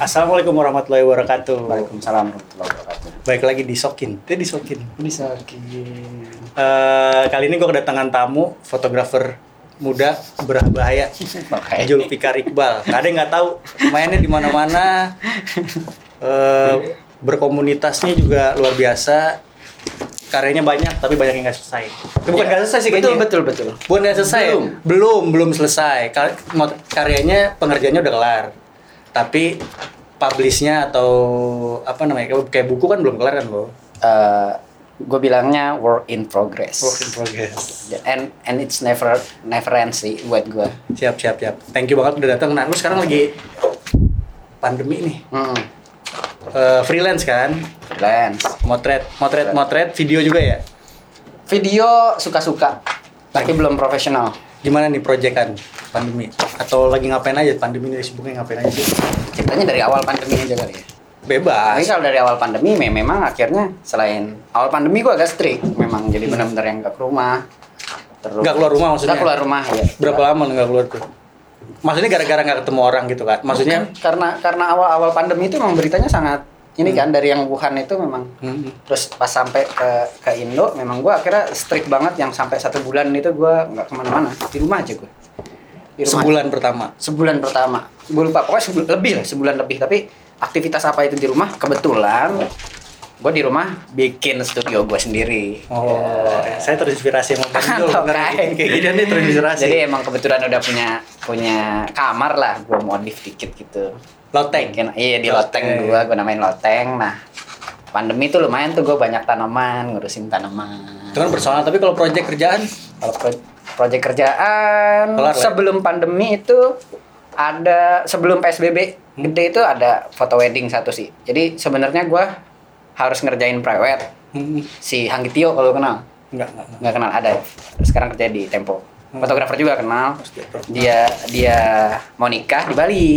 Assalamualaikum warahmatullahi wabarakatuh. Waalaikumsalam warahmatullahi wabarakatuh. Baik lagi di Sokin. Dia di Sokin. Bisa Eh, kali ini gue kedatangan tamu fotografer muda berbahaya Oke. Julfikar Iqbal. Ada yang nggak tahu mainnya di mana-mana. Eh, berkomunitasnya juga luar biasa. Karyanya banyak tapi banyak yang nggak selesai. Eh, Bukan Ya, nggak selesai sih betul, kayaknya. betul betul. Bukan nggak selesai. Belum. belum, belum selesai. Kar- Karyanya pengerjaannya udah kelar. Tapi publishnya atau apa namanya kayak- buku kan belum kelar kan lo. gue Eh, bilangnya work in progress. Work in progress. And and it's never never end sih buat gue. Siap, siap, siap. Thank you banget udah datang. Nah, lu sekarang lagi pandemi nih. Hmm. Eh, freelance kan? Freelance. Motret, motret, motret video juga ya? Video suka-suka, tapi belum profesional. Gimana nih proyekan pandemi? Atau lagi ngapain aja pandemi ini sibuknya ngapain aja sih? Ceritanya dari awal pandemi aja kali ya. Bebas. Tapi kalau dari awal pandemi me- memang akhirnya selain awal pandemi gue agak strict memang jadi benar-benar yang gak ke rumah. Terus Nggak keluar rumah maksudnya? Nggak keluar rumah ya. Berapa lama nggak keluar tuh? Maksudnya gara-gara nggak ketemu orang gitu kan? Maksudnya? Bukan, karena karena awal-awal pandemi itu memang beritanya sangat ini kan dari yang Wuhan itu memang Hmm. terus pas sampai ke ke Indo memang gue akhirnya strict banget yang sampai satu bulan itu gue nggak ke mana-mana di rumah aja gue di rumah. Sebulan pertama. sebulan pertama. Gue lupa pokoknya sebulan lebih lah sebulan lebih. Tapi aktivitas apa itu di rumah? Kebetulan gue di rumah bikin studio gue sendiri Oh, saya terinspirasi sama Bang Jul. Kayak- gini nih terinspirasi. jadi emang kebetulan udah punya punya kamar lah gue modif dikit gitu Loteng. Bikin- iya di Loteng. loteng gua gua namain loteng nah pandemi tuh lumayan tuh gue banyak tanaman ngurusin tanaman Itu kan personal, tapi kalau proyek kerjaan kalau pro- proyek kerjaan Kelar lah ya? sebelum pandemi itu ada sebelum psbb gede itu ada foto wedding satu sih jadi sebenarnya gua harus ngerjain private hmm, si Hanggitio kalau lu kenal? Enggak, enggak, enggak. nggak kenal ada. Sekarang kerja di Tempo. Hmm. fotografer juga kenal. Dia dia mau nikah di Bali.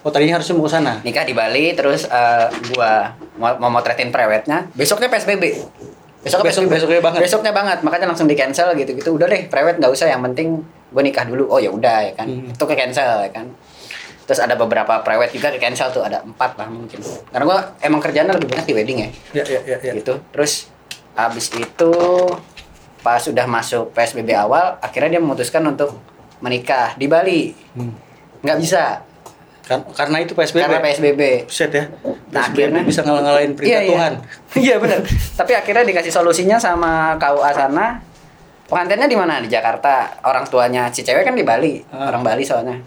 Oh, tadinya harusnya mau ke sana. nikah di Bali terus eh, gua mau, mau motretin prewednya besoknya PSBB besok Besok- besoknya banget. besoknya banget makanya langsung di cancel gitu gitu udah deh prewed nggak usah yang penting gue nikah dulu. Oh ya udah ya kan? Hmm. itu ke cancel ya kan terus ada beberapa prewed juga ke cancel tuh ada empat lah mungkin karena gua emang kerjanya lebih banyak di wedding ya Ya, ya, ya, ya. gitu terus abis itu pas sudah masuk PSBB awal akhirnya dia memutuskan untuk menikah di Bali Hmm. nggak bisa Kan- karena itu PSBB. karena PSBB Buset ya. Nah, PSBB akhirnya- bisa ngalah-ngalahin perintah iya, Tuhan. Iya, iya benar. Tapi akhirnya dikasih solusinya sama KUA sana. Pengantinnya di mana? Di Jakarta. Orang tuanya si cewek kan di Bali. Ah. Orang Bali soalnya.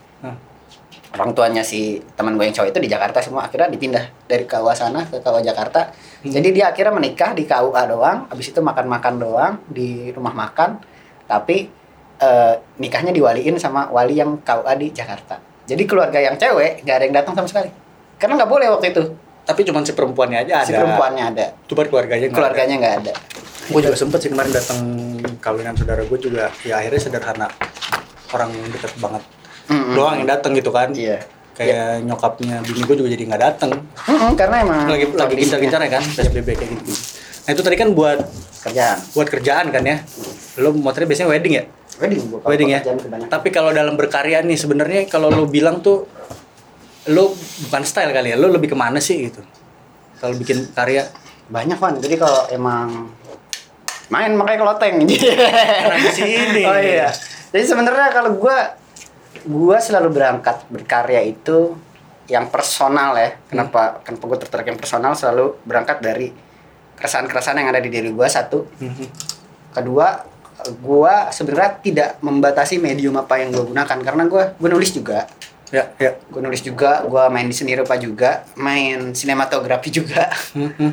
Orang tuanya si teman gue yang cowok itu di Jakarta semua. Akhirnya dipindah dari KUA sana ke KUA Jakarta. Hmm. Jadi dia akhirnya menikah di KUA doang. Habis itu makan-makan doang di rumah makan. Tapi eh, nikahnya diwaliin sama wali yang KUA di Jakarta. Jadi keluarga yang cewek gak ada yang datang sama sekali. Karena nggak boleh waktu itu. Tapi cuma si perempuannya aja ada. Si perempuannya ada. Cuma keluarganya Keluarganya nggak ada. Gue juga sempet sih kemarin datang kawinan saudara gue juga. Ya akhirnya sederhana. Orang deket banget. Mm-mm. Doang yang datang gitu kan. Iya. Kayak nyokapnya bini gue juga jadi nggak datang. Mm-mm, karena emang Lagi lagi gencar-gencar ya kan PSBB kayak gitu. Nah itu tadi kan buat kerjaan. buat kerjaan kan ya. Lo motornya biasanya wedding ya? Wedding gua wedding ya. kebanyakan. Tapi kalau dalam berkarya nih sebenarnya kalau lo bilang tuh lo bukan style kali ya, lo lebih ke mana sih gitu? Kalau bikin karya banyak kan. Jadi kalau emang main makanya keloteng. Karena di sini. Oh iya. Jadi sebenarnya kalau gua gua selalu berangkat berkarya itu yang personal ya. Kenapa kenapa gua tertarik yang personal selalu berangkat dari keresahan-keresahan yang ada di diri gua satu. Kedua, gua sebenarnya tidak membatasi medium apa yang gua gunakan karena gua gua nulis juga. ya ya. gue nulis juga gue main di seni rupa juga main sinematografi juga Mhm.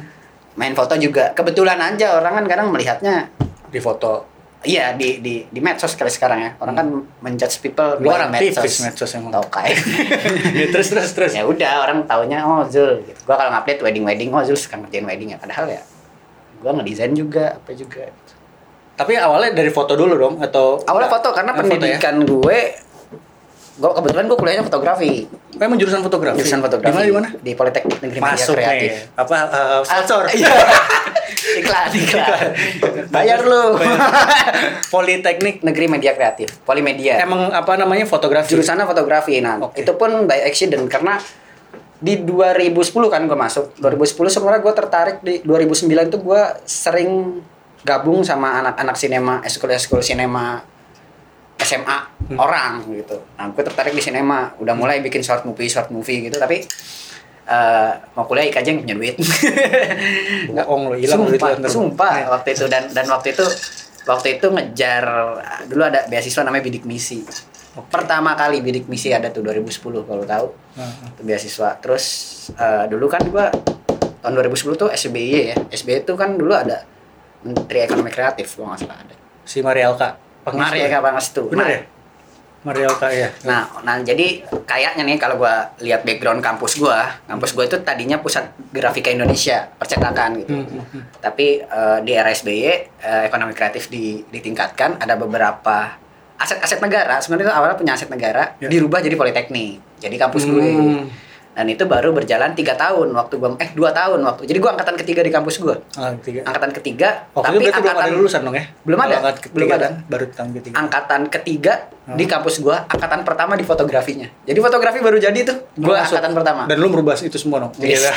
main foto juga kebetulan aja orang kan kadang melihatnya Di foto. Iya di di di medsos kali sekarang ya orang kan menjudge people by kan aktivis medsos emang. tau kayak Ya, terus terus terus. ya udah orang taunya oh Zul gitu. gue kalau ngupdate wedding wedding oh Zul suka ngerjain wedding ya padahal ya gue ngedesain juga apa juga Tapi awalnya dari foto dulu dong atau awalnya foto karena Nah, foto ya? pendidikan gue gue kebetulan gue kuliahnya fotografi Oh, emang jurusan fotografi. jurusan fotografi Di mana di mana? di Politeknik Negeri Media Masuk Kreatif nih. Apa uh, sponsor? Iya. iklan, iklan. Bayar lu. Politeknik Negeri Media Kreatif, Polimedia. emang apa namanya fotografi? jurusannya fotografi. Nah, Oke. itu pun by accident karena di 2010 kan gue masuk 2010 sebenarnya gue tertarik di 2009 tuh gue sering gabung sama anak-anak sinema eskul eskul sinema SMA orang gitu. Nah gue tertarik di sinema. Udah mulai bikin short movie short movie gitu. Tapi eh, mau kuliah IKJ nggak punya duit. Bohong lo, hilang duit sumpah, lo sumpah. Iya. waktu itu dan dan waktu itu waktu itu ngejar dulu ada beasiswa namanya bidik misi. Pertama kali bidik misi ada tuh 2010 kalau tahu. Heeh. itu beasiswa. Terus eh, dulu kan gua tahun 2010 tuh SBY ya. SBY itu kan dulu ada Menteri Ekonomi Kreatif gua nggak salah ada. Si Marialka. Pangestu. Mari ya Pangestu Bener ya? Marialka ya. Nah, nah jadi kayaknya nih kalau gua lihat background kampus gua, kampus gua itu tadinya pusat grafika Indonesia, percetakan gitu. Hmm, hmm, hmm. Tapi eh, di era SBY eh, ekonomi kreatif di, ditingkatkan, ada beberapa aset-aset negara, sebenarnya itu awalnya punya aset negara, Ya. dirubah jadi politeknik. Jadi kampus gue. Hmm. Dan itu baru berjalan tiga tahun waktu gua eh dua tahun waktu. Jadi gua angkatan ketiga di kampus gua. Ah, tiga. Angkatan ketiga, Waktu itu berarti belum ada lulusan dong ya? Belum ada, ketiga belum ada. baru tahun ketiga. angkatan ketiga Hmm. di kampus gua, angkatan pertama di fotografinya. Jadi fotografi baru jadi tuh. Gua masuk. angkatan pertama. Dan lu merubah itu semua dong? Yes. Iya.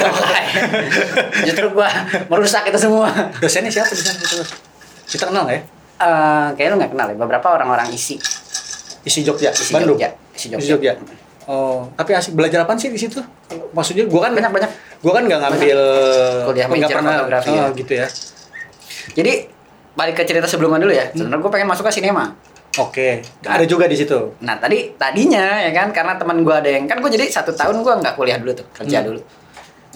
Justru gua merusak itu semua. Dosennya siapa di sana? Kita- kenal ya? Eh kayaknya lu nggak kenal ya beberapa orang-orang isi Isi Jogja, isi Bandung. Jogja, isi Jogja. Isi Jogja. Oh, tapi asik belajar apa sih di situ? Maksudnya gua kan Banyak banyak. Gua kan nggak ngambil Kuliah major pernah fotografi oh, ya. gitu ya. Jadi balik ke cerita sebelumnya dulu ya. Hmm. Sebenarnya gue pengen masuk ke sinema. Oke, ada juga di situ. Nah tadi tadinya ya kan karena teman gue ada yang kan gue jadi satu tahun gue nggak kuliah dulu tuh kerja Hmm. dulu.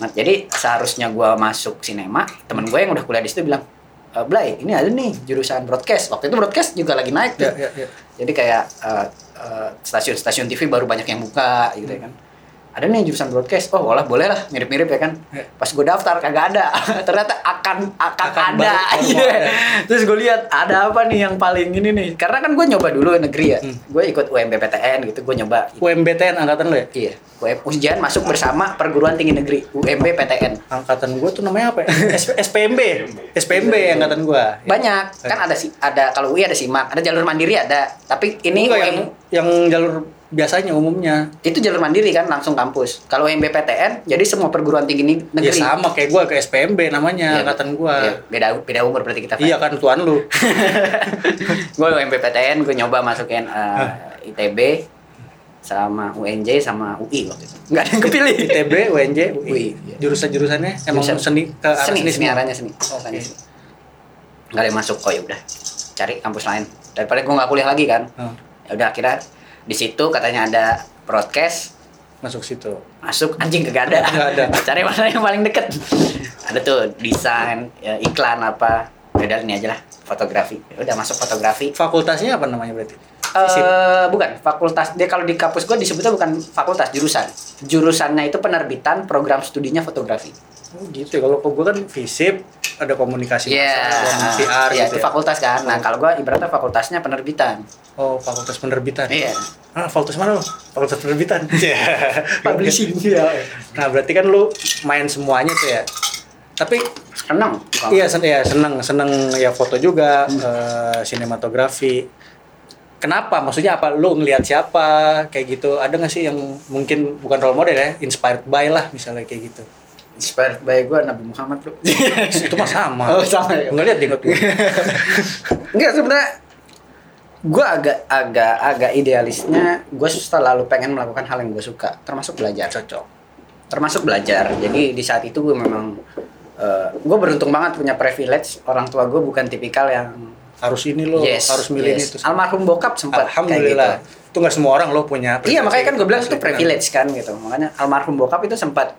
Nah jadi seharusnya gue masuk sinema temen gue yang udah kuliah di situ bilang e, Blay ini ada nih jurusan broadcast waktu itu broadcast juga lagi naik tuh. Ya, ya, ya. Jadi kayak eh, stasiun-stasiun TV baru banyak yang buka gitu ya kan. Ada nih jurusan broadcast. Oh, olah boleh lah, mirip-mirip ya kan. Ya. Pas gue daftar kagak ada. Ternyata akan akan, Akan ada. Iya. mau ada. Terus gue lihat ada apa nih yang paling ini nih. Karena kan gue nyoba dulu negeri ya. Hmm. Gue ikut UMBPTN gitu, gue nyoba. UMBTN angkatan lo ya? Iya, gue ujian masuk bersama perguruan tinggi negeri UMB PTN. Angkatan gua tuh namanya apa ya? S- SPMB. SPMB angkatan gua. Banyak kan ada si ada kalau UI ada simak, ada jalur mandiri ada. Tapi ini Enggak, yang yang jalur biasanya umumnya. itu jalur mandiri kan langsung kampus. Kalau UMB PTN jadi semua perguruan tinggi Ya negeri. sama kayak gua ke SPMB namanya Iya, angkatan gua. iya, beda beda umur berarti kita. Iya kan tuan lu. gue UMB PTN gue nyoba masukin eh, ITB sama UNJ sama UI waktu itu. Enggak ada yang kepilih. ITB, UNJ, UI. UI, iya. Jurusan-jurusannya emang Jurusan- seni ke arah seni, seni, seni arahnya seni. Seni. Nggak ada yang masuk kok ya udah. Cari kampus lain. Daripada gue nggak kuliah lagi kan. Oh, Ya udah akhirnya di situ katanya ada broadcast masuk situ. masuk anjing kagak ada. Nggak ada. Cari mana yang paling deket. ada tuh desain, ya, iklan apa. Ya Udah ini aja lah fotografi. Ya Udah masuk fotografi. Fakultasnya apa namanya berarti? Fisip. Eh bukan fakultas dia kalau di kampus gue disebutnya bukan fakultas jurusan jurusannya itu penerbitan program studinya fotografi Oh gitu ya. Kalau gua kan fisip, ada komunikasi Iya, massa, PR Iya, gitu itu ya. fakultas kan. Nah, kalau gua ibaratnya fakultasnya penerbitan. Oh, fakultas penerbitan. Iya. Ah, fakultas mana lo? Fakultas penerbitan. Iya. Publishing. Iya. Nah, berarti kan lu main semuanya tuh ya. Tapi Seneng. iya sen ya seneng seneng ya foto juga, eh, sinematografi. Kenapa? Maksudnya apa? Lu ngelihat siapa kayak gitu? Ada nggak sih yang mungkin bukan role model ya, inspired by lah misalnya kayak gitu. Inspired by gua Nabi Muhammad, Bro. Itu mah sama. Oh, sama ya? Nggak lihat jenggot gue. Enggak sebenarnya gua agak agak agak idealisnya gua selalu pengen melakukan hal yang gua suka, termasuk belajar. Cocok. termasuk belajar jadi di saat itu gue memang gue beruntung banget punya privilege orang tua gue bukan tipikal yang Harus ini lo, yes, harus milih yes. itu. almarhum bokap sempat kayak Alhamdulillah. gitu. Itu nggak semua orang lo punya. iya makanya kan gue bilang itu privilege kan gitu makanya almarhum bokap itu sempat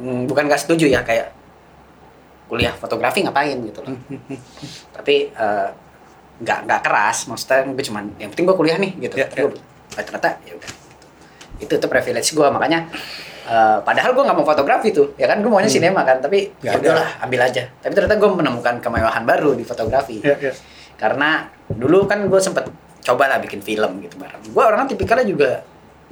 mm, bukan gak setuju ya kayak kuliah fotografi ngapain gitu loh. Tapi eh, nggak nggak keras maksudnya gue cuman yang penting gue kuliah nih gitu. Ya, Tapi gua- eh, ternyata ya udah. Itu tuh privilege gue makanya eh, padahal gue nggak mau fotografi tuh ya kan? Gue maunya Hmm. sinema kan tapi Nggak ya ada. udahlah ambil aja. Tapi ternyata gue menemukan kemewahan baru di fotografi. Ya, ya. karena dulu kan gue sempet coba lah bikin film gitu bareng. Gue orangnya tipikalnya juga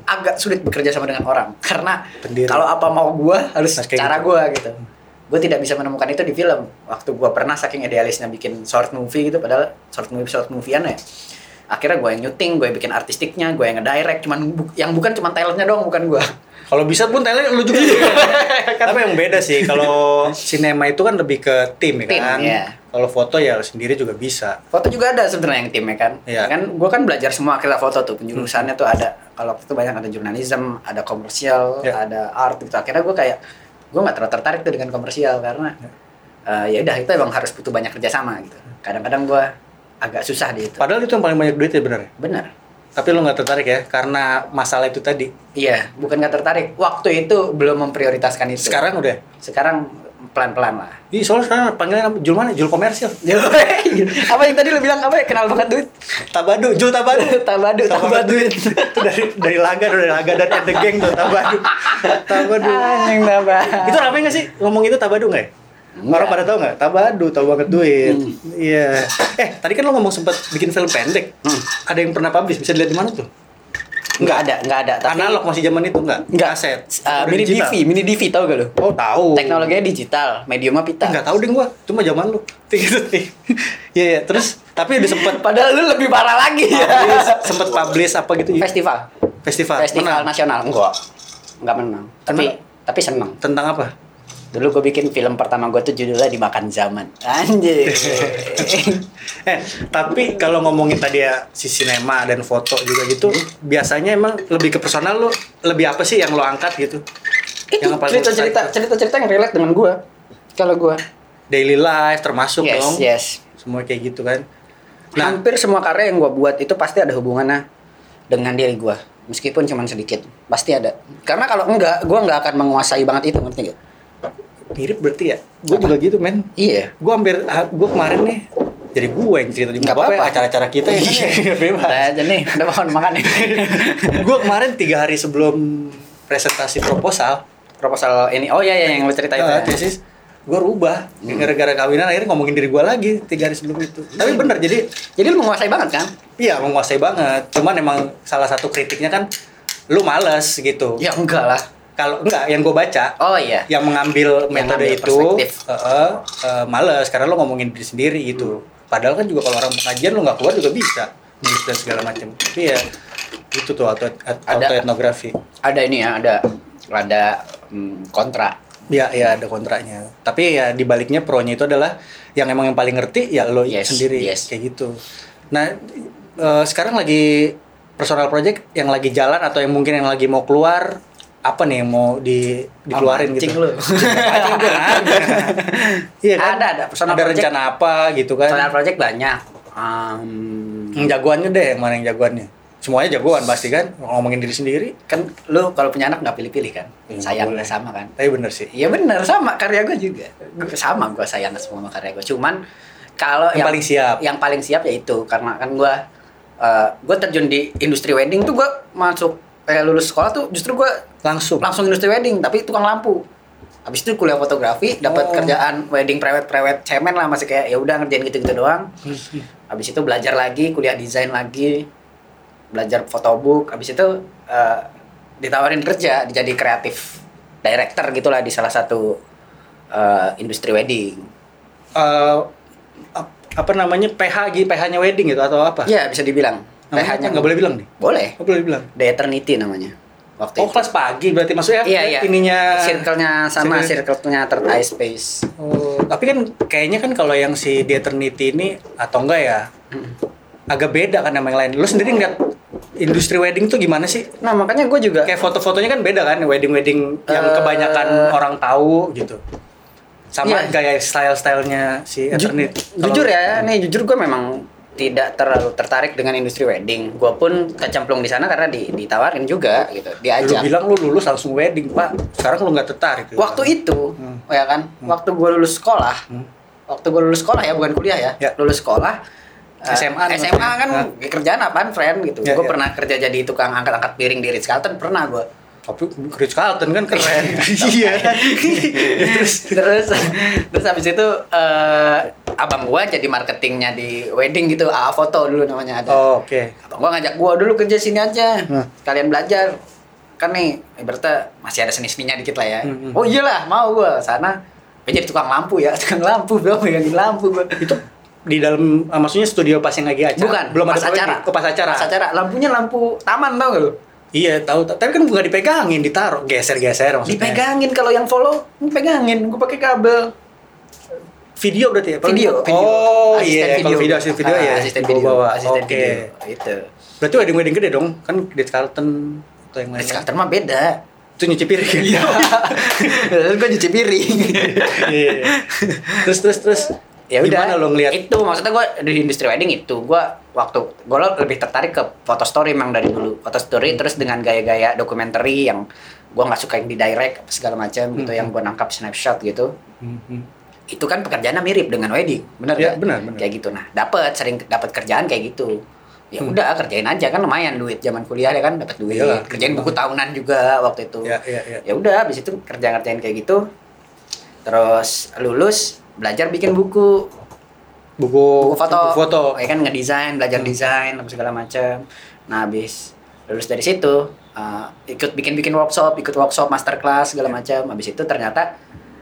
agak sulit bekerja sama dengan orang karena Pendiri. kalau apa mau gue harus kayak cara gitu. gue gitu gue tidak bisa menemukan itu di film waktu gue pernah saking idealisnya bikin short movie gitu padahal short movie short moviean ya akhirnya gue yang nyuting gue yang bikin artistiknya gue yang ngedirect cuman bu- yang bukan cuma talentnya doang bukan gue Kalau bisa pun talent lu juga. Tapi yang beda sih kalau sinema itu kan lebih ke tim ya Tim, kan. Iya. Kalau foto ya sendiri juga bisa. foto juga ada sebenarnya yang timnya kan Iya. kan gue kan belajar semua akhirnya foto tuh penjurusannya tuh ada kalau waktu itu banyak ada jurnalism ada komersial Iya. ada art gitu akhirnya gue kayak gue nggak terlalu tertarik tuh dengan komersial karena eh, ya udah itu emang harus butuh banyak kerjasama gitu kadang-kadang gue agak susah di itu Padahal itu yang paling banyak duit ya bener ya. bener Tapi lu nggak tertarik ya karena masalah itu tadi. iya bukan nggak tertarik waktu itu belum memprioritaskan itu Sekarang udah. sekarang pelan-pelan lah Ih, soalnya sekarang panggilan? Jul mana? Jul komersil. apa yang tadi lu bilang apa kenal banget duit Tabadu, Jul Tabadu. tabadu tabadu itu dari dari laga dari laga dan the gang tuh Tabadu. Tabadu. anjing tabadu itu rame nggak sih ngomong itu Tabadu nggak ya? Enggak. Orang pada tahu nggak? Tabadu, tahu banget duit. Iya. Eh, tadi kan lo ngomong sempat bikin film pendek. Hmm. Ada yang pernah publish, bisa dilihat di mana tuh? Nggak ada nggak ada tapi Analog masih zaman itu nggak? Nggak. Kaset. Uh, mini digital. DV, mini DV tau gak lu? Oh, tahu. Teknologinya digital, mediumnya pita. Nggak tahu deh gua, cuma zaman lu. Gitu. Iya, iya. Terus tapi udah sempet Padahal lu lebih parah lagi ya. publish, sempet publish apa gitu ya? Festival, Festival. festival Menang. nasional enggak, enggak menang. Tapi tapi seneng. Tentang apa? Dulu gue bikin film pertama gue tuh judulnya Dimakan Zaman. Anjir. eh tapi kalau ngomongin tadi ya si sinema dan foto juga gitu biasanya emang lebih ke personal lu lebih apa sih yang lo angkat gitu Itu Yang cerita-cerita cerita-cerita yang relate dengan gue. Kalau gue. daily life termasuk Yes, dong yes. semua kayak gitu kan nah Hampir semua karya yang gue buat itu pasti ada hubungannya dengan diri gue. Meskipun cuma sedikit, pasti ada. Karena kalau enggak, gue enggak akan menguasai banget itu, ngerti gak? Mirip berarti ya gue juga gitu men Iya. gue hampir gue kemarin nih jadi gue yang cerita di apa apa-apa. acara-acara kita ya Iya. bebas Nah, jadi nih, udah mohon makan nih. gue kemarin tiga hari sebelum presentasi proposal Proposal ini, oh iya iya yang lu cerita itu. uh, ya. tesis gue rubah gara-gara kawinan akhirnya ngomongin diri gue lagi tiga hari sebelum itu tapi bener jadi Jadi lu menguasai banget kan? iya menguasai banget cuman emang salah satu kritiknya kan lu males gitu Ya enggak lah. Kalau enggak yang gue baca Oh iya. yang mengambil Yang metode ngambil itu eh, eh, eh, males karena lo ngomongin diri sendiri gitu padahal kan juga kalau orang pengajian lo nggak keluar juga bisa nulis dan segala macam tapi ya itu tuh auto Ada. auto etnografi Ada ini ya, ada ada hmm, kontra. ya ya ada kontraknya tapi ya di baliknya pro-nya itu adalah yang emang yang paling ngerti ya lo Yes, sendiri yes. kayak gitu nah eh, sekarang lagi personal project yang lagi jalan atau yang mungkin yang lagi mau keluar apa nih yang mau di dikeluarin gitu lu. Iya kan Ada, ada. Personal ada project. rencana apa gitu kan Personal project banyak. Um, yang jagoannya deh yang mana yang jagoannya semuanya jagoan pasti kan ngomongin diri sendiri kan lu kalau punya anak nggak pilih-pilih kan? Iya, sayang boleh. sama kan? tapi bener sih Iya bener sama karya gue juga. Gua sama gue sayang semua sama karya gue. Cuman kalau Yang paling siap. Yang paling siap ya itu karena kan gue eh gue terjun di industri wedding tuh gue masuk kayak lulus sekolah tuh justru gue langsung langsung industri wedding tapi tukang lampu. Habis itu kuliah fotografi, dapat Oh. kerjaan wedding prewed-prewed cemen lah masih kayak ya udah ngerjain gitu-gitu doang. Habis itu belajar lagi, kuliah desain lagi, belajar photobook. Habis itu eh, ditawarin kerja jadi kreatif director gitulah di salah satu eh, industri wedding. Ap- apa namanya PH gitu PH-nya wedding gitu atau apa Iya bisa dibilang. Apa? nggak boleh bilang nih Boleh. nggak boleh bilang The Eternity namanya. Waktu oh itu. kelas pagi berarti maksudnya Iya iya. ininya circle-nya sama circle- circle-nya Third Eye Space. Oh, tapi kan kayaknya kan kalau yang si The Eternity ini atau enggak ya agak beda kan sama yang lain. Lu sendiri ngeliat industri wedding tuh gimana sih? Nah makanya gue juga Kayak foto-fotonya kan beda kan wedding-wedding yang Eh, kebanyakan orang tahu gitu. Sama Iya. gaya style-stylenya si Ju- Eternity. jujur ya, nih jujur gue memang tidak terlalu tertarik dengan industri wedding. Gue pun kecemplung di sana karena di, ditawarin juga gitu, Lu diajak. bilang lu lulus langsung wedding, Pak. Sekarang lu nggak tertarik. gitu. Waktu itu, Hmm. ya kan, waktu gue lulus sekolah, Hmm. waktu gue lulus sekolah ya bukan kuliah ya, Ya. lulus sekolah. eh, SMA nih SMA maksudnya. kan Hah? kerjaan apaan friend gitu. Ya, gue ya. pernah kerja jadi tukang angkat-angkat piring di Ritz Carlton pernah gue. Tapi Rich Carlton kan keren. Iya. terus terus terus habis itu eh, abang gua jadi marketingnya di wedding gitu AA foto dulu namanya ada Oh, oke. abang gua ngajak gua dulu kerja sini aja Hmm. kalian belajar kan nih ibaratnya masih ada seni seninya dikit lah ya Hmm, hmm. oh iyalah mau gua sana Gua jadi tukang lampu ya tukang lampu bro megangin lampu gua Itu di dalam ah, maksudnya studio pas yang lagi acara. Bukan, Belum pas ada acara. Oh, pas acara. Pas acara. Lampunya lampu taman tau gak lu? Iya, tahu. Tapi kan bukan dipegangin, ditaruh, geser-geser maksudnya. Dipegangin kalau yang follow, pegangin. Gue pakai kabel. Video berarti ya? Video, video. Oh iya, kalau video asisten video ya. Asisten video. bawa. Asisten Oke. video. Itu. Berarti wedding wedding gede dong, kan di Carlton atau yang lain. Ritz Carlton mah beda. Itu nyuci piring. Iya. Gue cuci piring. Iya. Terus terus terus. Ya udah Gimana lo ngeliat? itu maksudnya gue di industri wedding itu gue waktu gue lebih tertarik ke foto story emang dari dulu foto story terus dengan gaya-gaya dokumenter yang gue nggak suka yang di direct segala macam gitu Hmm. yang gue nangkap snapshot gitu Mhm. itu kan pekerjaannya mirip dengan wedding bener Ya, benar, benar. kayak gitu nah dapat sering dapat kerjaan kayak gitu ya Hmm. udah kerjain aja kan lumayan duit zaman kuliah ya kan dapat duit Iyalah. kerjain buku tahunan juga waktu itu Ya, ya, ya. ya udah habis itu kerja kerjain kayak gitu terus lulus belajar bikin buku. Buku, buku foto, buku foto. ya kan ngedesain belajar desain apa segala macam nah habis lulus dari situ uh, ikut bikin bikin workshop ikut workshop masterclass segala macam habis itu ternyata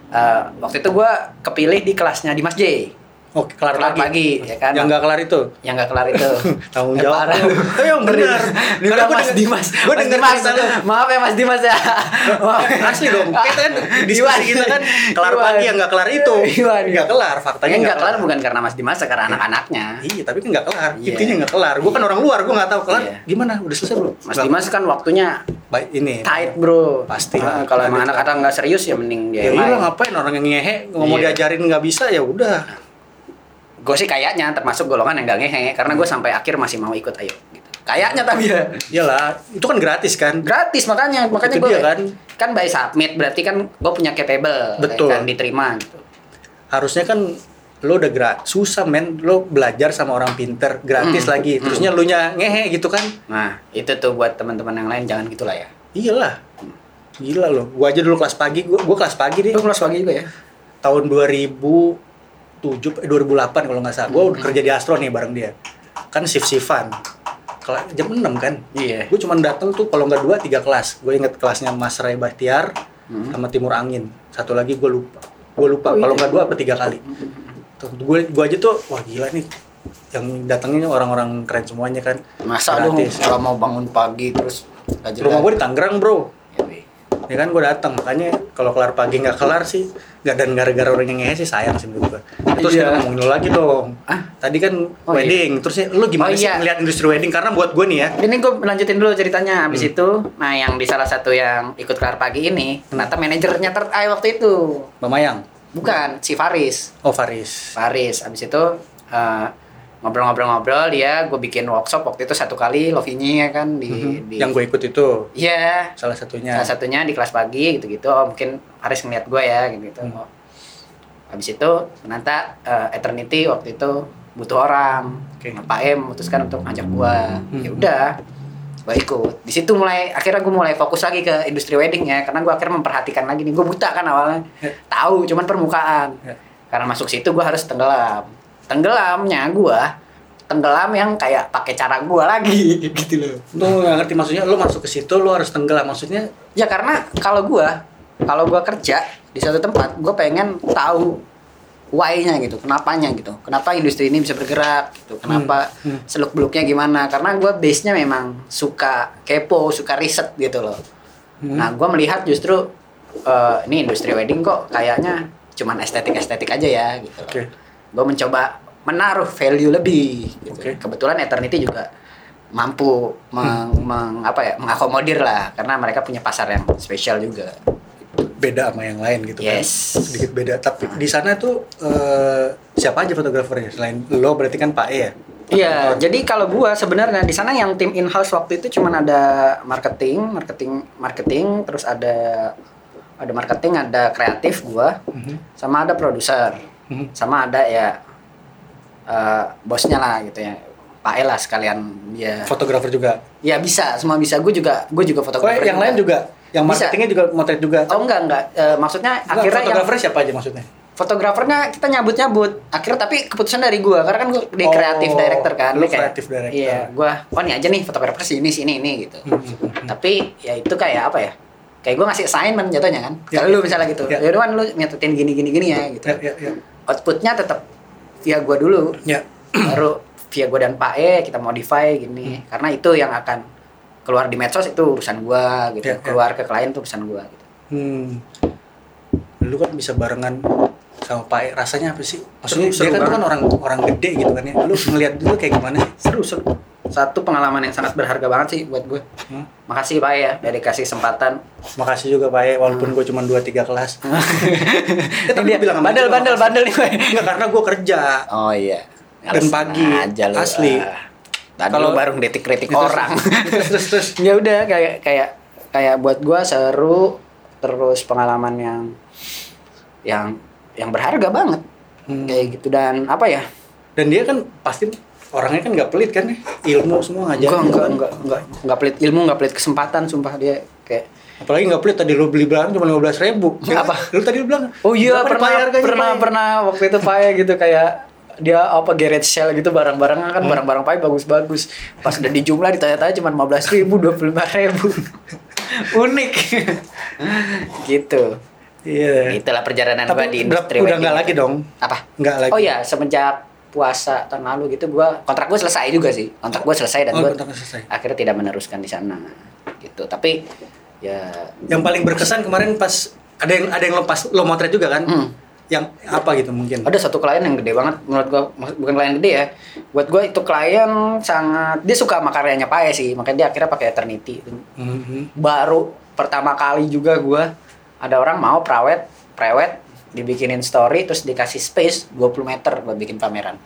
uh, waktu itu gua kepilih di kelasnya di Mas J Oke, kelar, Kelar pagi. pagi, ya kan? Yang nggak kelar itu. yang nggak kelar itu Tanggung Eh, jawab. lu. Oh, yang benar. Karena gua Mas Dimas gua Mas denger lu. maaf ya Mas Dimas ya Maaf. Asli dong. Kita kan diskusi kita kan kelar Iwan. pagi yang nggak kelar itu. Iwan. Nggak kelar, faktanya Yang nggak kelar bukan karena Mas Dimas karena anak-anaknya Iya, tapi kan nggak kelar. Iya. Intinya nggak kelar. Gue kan orang luar, gue nggak tahu kelar. Iya. Gimana? Udah selesai belum? Mas Dimas kan waktunya Baik ini. tight bro Pasti. Ah, kalau emang anak-anak nggak serius ya mending dia Ya iya ngapain orang yang ngehe ngomong Iya. diajarin nggak bisa ya udah. Gue sih kayaknya termasuk golongan yang gak ngehe karena gue sampai akhir masih mau ikut ayo gitu. kayaknya tapi ya. Iyalah, itu kan gratis kan. gratis makanya makanya gue kan. kan by submit berarti kan gue punya capable Betul. kan diterima gitu. Harusnya kan lo udah gratis susah men. Lo belajar sama orang pinter gratis Hmm. lagi. Terusnya lu nya ngehe gitu kan? Nah itu tuh buat teman-teman yang lain jangan gitulah ya. Iyalah. Gila lo. Gua aja dulu kelas pagi gua, gua kelas pagi deh. Lu kelas pagi juga ya? Tahun 2007 eh 2008 kalau nggak salah. Gua Hmm. udah kerja di Astro nih bareng dia. Kan shift shiftan. Jam 6 kan? Iya. Gue cuma datang tuh kalau nggak dua tiga kelas. Gue inget kelasnya Mas Ray Bahtiar Hmm. sama Timur Angin. Satu lagi gue lupa. Gue lupa Oh, kalau iya. nggak dua apa tiga kali. Gue gue aja tuh wah gila nih. Yang datangnya orang-orang keren semuanya kan. Masa lu kalau mau bangun pagi terus rumah gue di Tangerang bro. Ya, weh. ya kan gue datang makanya kalau kelar pagi nggak kelar sih nggak dan gara-gara orang yang ngehe sih sayang sih menurut gue terus Iya. kita ngomongin lo lagi dong Ah? tadi kan Oh, wedding terusnya lu gimana Oh, sih iya. melihat industri wedding karena buat gue nih ya Ini gue lanjutin dulu ceritanya. Habis Hmm. itu, nah yang di salah satu yang ikut kelar pagi ini, ternyata manajernya ter ay, waktu itu. Mbak Mayang Bukan, si Faris. oh Faris Faris. Habis itu eh, ngobrol-ngobrol-ngobrol dia gue bikin workshop waktu itu satu kali Lovinyi ya kan di, Mhm. di yang gue ikut itu Iya. salah satunya Salah satunya di kelas pagi gitu-gitu. Oh, mungkin Faris ngeliat gue ya gitu-gitu. Oh. Habis itu ternyata eh, Eternity waktu itu butuh orang. Oke. Nah, Pak M memutuskan untuk ngajak gua. Hmm. Ya udah, gua ikut. Di situ mulai akhirnya gua mulai fokus lagi ke industri wedding ya, karena gua akhirnya memperhatikan lagi nih. Gua buta kan awalnya, Ya. tahu cuman permukaan. Ya. Karena masuk situ gua harus tenggelam. Tenggelamnya gua tenggelam yang kayak pakai cara gua lagi gitu loh. Lu nggak ngerti maksudnya lu masuk ke situ lu harus tenggelam maksudnya Ya karena kalau gua kalau gua kerja di satu tempat, gua pengen tahu why-nya gitu, kenapanya gitu. Kenapa industri ini bisa bergerak gitu. Kenapa Hmm, hmm. seluk-beluknya gimana? Karena gua base-nya memang suka kepo, suka riset gitu loh. Hmm. Nah, gua melihat justru eh, ini industri wedding kok kayaknya cuman estetik-estetik aja ya gitu. oke Gua mencoba menaruh value lebih gitu. Oke. Kebetulan Eternity juga mampu meng, meng- apa ya mengakomodir lah karena mereka punya pasar yang spesial juga. beda sama yang lain gitu Yes. kan sedikit beda tapi di sana tuh eh, siapa aja fotografernya selain lo berarti kan Pak E ya Iya, jadi kalau gua sebenarnya di sana yang tim in house waktu itu cuman ada marketing, marketing, marketing, terus ada ada marketing, ada kreatif gua, Mhm. sama ada produser, Mhm. sama ada ya eh, bosnya lah gitu ya. Pak E lah sekalian dia. fotografer juga Ya bisa, semua bisa. Gue juga gue juga oh fotografer. yang lain juga yang Bisa. marketingnya juga motret juga Oh enggak enggak. Eh, maksudnya Enggak, akhirnya yang fotografernya siapa aja maksudnya fotografernya kita nyabut nyabut akhirnya tapi keputusan dari gua karena kan gua di Oh, kreatif director kan lu kayak, creative director. iya gua oh ini aja nih fotografer sini sini ini gitu hmm, hmm. tapi ya itu kayak apa ya kayak gua ngasih assignment jatuhnya kan Ya, kalau lu ya. misalnya gitu Ya. ya udah kan lu nyetutin gini gini gini ya gitu ya, ya, ya. Outputnya tetap via gua dulu Ya. baru via gua dan Pak E kita modify gini karena itu yang akan keluar di medsos itu urusan gua gitu Ya, ya. keluar ke klien itu urusan gua gitu. Hmm. Lu kan bisa barengan sama Pak E. Rasanya apa sih? Maksudnya Seru- seru dia kan, kan orang orang gede gitu kan ya. Lu ngeliat dulu kayak gimana sih? seru seru satu pengalaman yang sangat berharga banget sih buat gue Hmm. makasih Pak ya dari kasih kesempatan Makasih juga Pak E, walaupun gue cuma 2-3 kelas. Eh, tapi dia bilang bandel bandel bandel nih Pak. Enggak, karena gue kerja. oh iya Dan pagi, asli. Tadi Kalau- lu baru kritik-kritik Terus- orang. terus, terus, terus. ya udah kayak kayak kayak buat gua seru terus pengalaman yang yang yang berharga banget Hmm. kayak gitu dan apa ya Dan dia kan pasti orangnya kan nggak pelit kan ya. Ilmu semua ngajarin. enggak enggak kan. enggak enggak enggak pelit ilmu enggak pelit kesempatan sumpah dia kayak Apalagi nggak pelit tadi lu beli barang cuma 15 ribu. Apa? Lu tadi lu bilang. oh iya "Berapa pernah pernah Pak E?" pernah waktu itu Pak ya gitu kayak dia apa garage sale gitu barang-barangnya kan barang-barang Pak bagus-bagus pas udah dijumlah ditanya-tanya cuma 15 ribu 25 ribu unik gitu Iya. itulah perjalanan Tapi di industri udah nggak lagi dong. apa Nggak lagi. oh ya semenjak puasa tahun lalu gitu gua kontrak gua selesai juga sih kontrak gua selesai dan Oh, selesai. akhirnya tidak meneruskan di sana gitu tapi ya Yang paling berkesan kemarin pas ada yang ada yang lepas lo motret juga kan? Hmm. Yang apa gitu mungkin? ada satu klien yang gede banget menurut gua maksud- bukan klien gede ya buat gua itu klien sangat dia suka sama karyanya Pae sih makanya dia akhirnya pakai eternity Mhm. baru pertama kali juga gua ada orang mau prawet prewed dibikinin story terus dikasih space 20 meter buat bikin pameran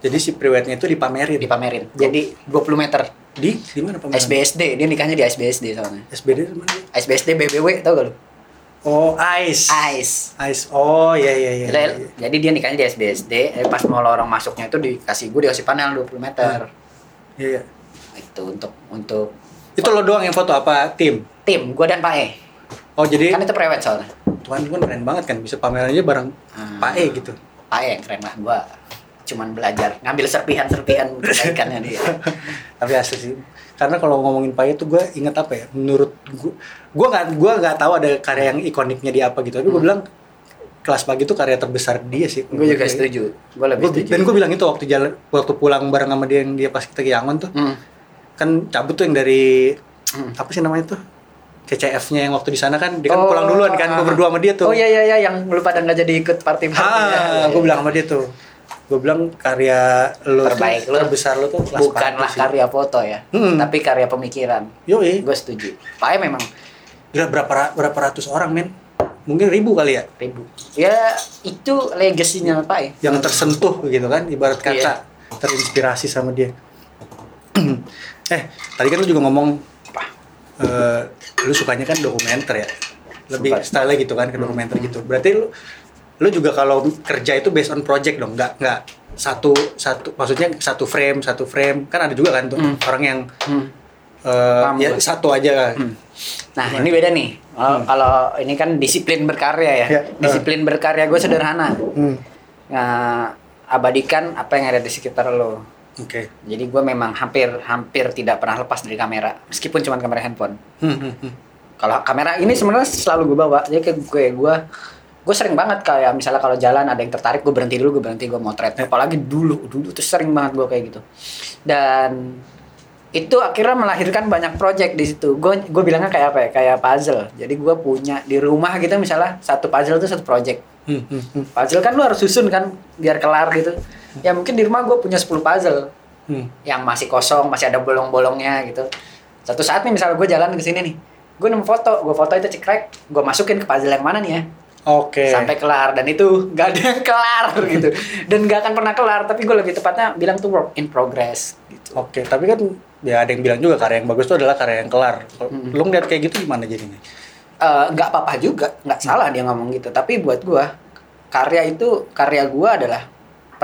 Jadi si priwetnya itu dipamerin. dipamerin jadi 20 meter Di di mana pameran? SBSD dia nikahnya di SBSD soalnya SBD di mana? SBSD BBW tau gak lu Oh, Ice. Ice Ice. Oh, iya iya iya. jadi, iya. jadi dia nikahnya di SBSD eh, pas mau orang masuknya itu dikasih gue dikasih panel 20 meter Iya, iya. itu untuk untuk Itu lo doang yang foto apa tim? tim gue dan Pak E Oh, jadi kan itu prewed soalnya Tuhan kan keren banget kan bisa pameran aja bareng Hmm. Pak E gitu. Pak E yang keren lah gue cuman belajar ngambil serpihan-serpihan kebaikannya dia Tapi asli sih. Karena kalau ngomongin Pak E tuh gue inget apa ya? Menurut gue, gue nggak gue nggak tahu ada karya yang ikoniknya dia apa gitu. Tapi gue bilang kelas pagi itu karya terbesar dia sih. gue juga setuju gue lebih Gua, setuju dan gue bilang itu waktu jalan waktu pulang bareng sama dia yang dia pas kita ke Yangon tuh Hmm. kan cabut tuh yang dari Hmm. apa sih namanya tuh CCF-nya yang waktu di sana kan dia kan Oh, pulang duluan kan gue ah. berdua sama dia tuh. Oh iya iya iya yang lu pada nggak jadi ikut party party ah gue bilang sama dia tuh. Gue bilang karya lo Terbaik tuh, lo. terbesar lo tuh bukanlah karya foto ya Hmm. tapi karya pemikiran. Yoi. gue setuju. Pak memang Gila berapa ra- berapa ratus orang men? Mungkin ribu kali ya? Ribu. Ya itu legasinya Pak E yang tersentuh gitu kan ibarat kata. Iya. terinspirasi sama dia. Eh tadi kan lu juga ngomong eh, lu sukanya kan dokumenter ya lebih Suka. style gitu kan ke dokumenter gitu berarti lu lu juga kalau kerja itu based on project dong nggak nggak satu satu maksudnya satu frame satu frame kan ada juga kan tuh Hmm. orang yang Hmm. eh, Paham ya gue. satu aja Hmm. Nah ini beda nih. Kalau kalau ini kan disiplin berkarya ya. Ya. Disiplin berkarya gue sederhana. Hmm. Nah, abadikan apa yang ada di sekitar lo. Oke Jadi gue memang hampir hampir tidak pernah lepas dari kamera, meskipun cuma kamera handphone. Hmm, hmm, hmm. Kalau kamera ini sebenarnya selalu gue bawa. Jadi kayak gue gue gue sering banget kayak misalnya kalau jalan ada yang tertarik gue berhenti dulu gue berhenti gue motret. Apalagi dulu dulu tuh sering banget gue kayak gitu. Dan itu akhirnya melahirkan banyak project di situ. Gue gue bilangnya kayak apa ya? Kayak puzzle. Jadi gue punya di rumah gitu misalnya satu puzzle itu satu project. Hmm, hmm, hmm. Puzzle kan lu harus susun kan biar kelar gitu. Ya mungkin di rumah gue punya 10 puzzle Hmm. yang masih kosong, masih ada bolong-bolongnya gitu. Satu saat nih misalnya gue jalan ke sini nih, gue nemu foto, gue foto itu cekrek, gue masukin ke puzzle yang mana nih ya, Oke. sampai kelar dan itu gak ada yang kelar gitu, dan gak akan pernah kelar. Tapi gue lebih tepatnya bilang tuh work in progress gitu. Oke, tapi kan ya ada yang bilang juga karya yang bagus itu adalah karya yang kelar. Mm-mm. Lu ngeliat kayak gitu gimana jadinya? Eh, nggak apa-apa juga, nggak salah dia ngomong gitu. Tapi buat gue karya itu karya gue adalah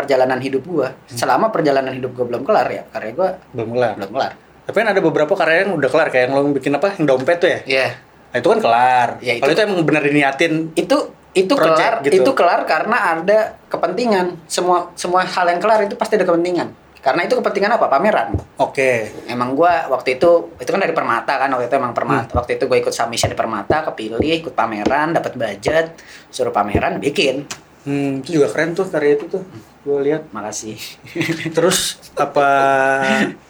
perjalanan hidup gue. Selama perjalanan hidup gue belum kelar ya karya gue Belum kelar. belum kelar. Tapi kan ada beberapa karya yang udah kelar kayak yang lo bikin apa? Yang dompet tuh ya. Iya. Nah, itu kan kelar. Ya, itu- Kalau itu emang bener diniatin itu itu Project kelar gitu. itu kelar karena ada kepentingan semua semua hal yang kelar itu pasti ada kepentingan karena itu kepentingan apa pameran Oke. emang gua waktu itu itu kan dari permata kan waktu itu emang Hmm. permata waktu itu gue ikut submission di permata kepilih ikut pameran dapat budget suruh pameran bikin Hmm, itu juga keren tuh karya itu tuh. Gue lihat. makasih. Terus apa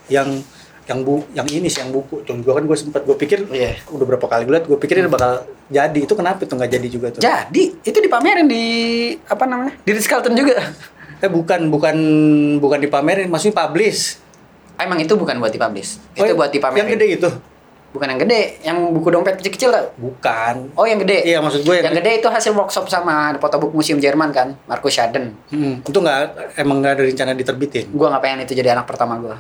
yang yang bu yang ini sih yang buku. Tuh gue kan gue sempat gue pikir Iya. udah berapa kali gue liat gue pikir ini bakal jadi. Itu kenapa itu nggak jadi juga tuh? Jadi? Itu dipamerin di apa namanya? Di Ritz Carlton juga? Eh bukan bukan bukan dipamerin. Maksudnya publish. Emang itu bukan buat dipublish? Oh, itu buat dipamerin. yang gede itu bukan yang gede yang buku dompet kecil-kecil tau? bukan. Oh yang gede? Iya maksud gue yang gede itu hasil workshop sama photobook museum Jerman kan Markus Schaden. Hmm, itu nggak emang nggak ada rencana diterbitin? Gua nggak pengen itu jadi anak pertama gua.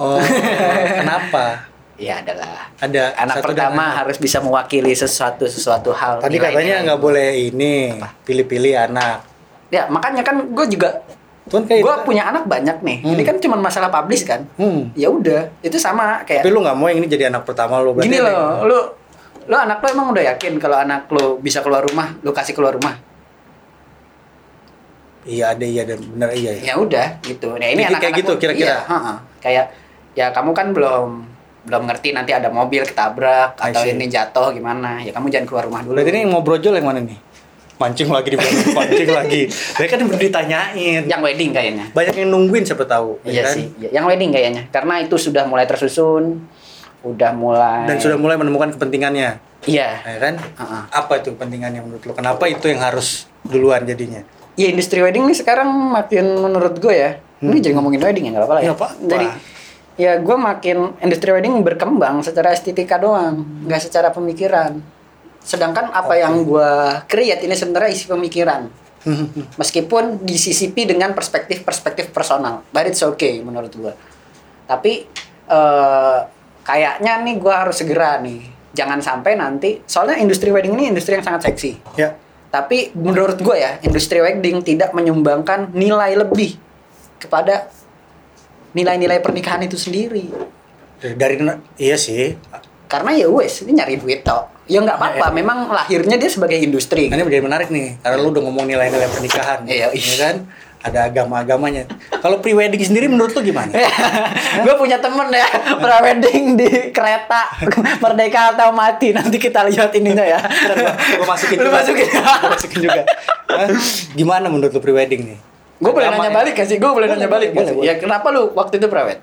Oh kenapa? Ya adalah ada anak pertama anak. harus bisa mewakili sesuatu sesuatu hal tadi katanya nggak boleh ini pilih-pilih anak. Ya makanya kan gue juga Tuh kan kayak gue itu. punya anak banyak nih Hmm. ini kan cuma masalah publish kan Hmm. ya udah itu sama kayak tapi lu nggak mau yang ini jadi anak pertama lu berarti gini loh lu lu anak lo emang udah yakin kalau anak lo bisa keluar rumah lu kasih keluar rumah iya ada iya ada bener iya iya. ya udah gitu nah ini Jadi anak kayak gitu kira-kira? kayak ya kamu kan belum belum ngerti nanti ada mobil ketabrak atau ini jatuh gimana ya kamu jangan keluar rumah dulu Berarti ini mau brojol yang mana nih? Mancing lagi di mancing lagi. Saya kan ditanyain. yang wedding kayaknya Banyak yang nungguin siapa tahu. ya iya kan? sih Ya, yang wedding kayaknya karena itu sudah mulai tersusun udah mulai Dan sudah mulai menemukan kepentingannya, iya ya kan? Heeh. Apa itu kepentingannya menurut lo? Kenapa itu yang harus duluan jadinya? Ya industri wedding nih sekarang makin menurut gue ya. Ini jadi ngomongin wedding ya nggak apa-apa ya. Apa-apa. Jadi ya gue makin industri wedding berkembang secara estetika doang, nggak secara pemikiran. Sedangkan apa yang gue create ini sebenarnya isi pemikiran. Meskipun disisipi dengan perspektif-perspektif personal, but it's okay menurut gue. Tapi eh, kayaknya nih gue harus segera nih, jangan sampai nanti soalnya industri wedding ini industri yang sangat seksi. ya, Tapi menurut gue ya, industri wedding tidak menyumbangkan nilai lebih kepada nilai-nilai pernikahan itu sendiri. dari iya sih. Karena ya wes, ini nyari duit tok. Ya nggak apa-apa, Ya, ya. memang lahirnya dia sebagai industri. Nah, ini menjadi menarik nih, karena lu udah ngomong nilai-nilai pernikahan, Iya, ya iya. kan? Ada agama-agamanya. Kalau pre-wedding sendiri menurut lu gimana? gue punya temen ya, wedding di kereta Merdeka atau mati. Nanti kita lihat ininya ya. Gua masukin juga. masukin. Masukin juga. Gimana menurut lu pre-wedding nih? Gue boleh Agama nanya ya? balik gak sih? Gue boleh Boleh, nanya balik boleh, boleh. Ya kenapa lu waktu itu prewed?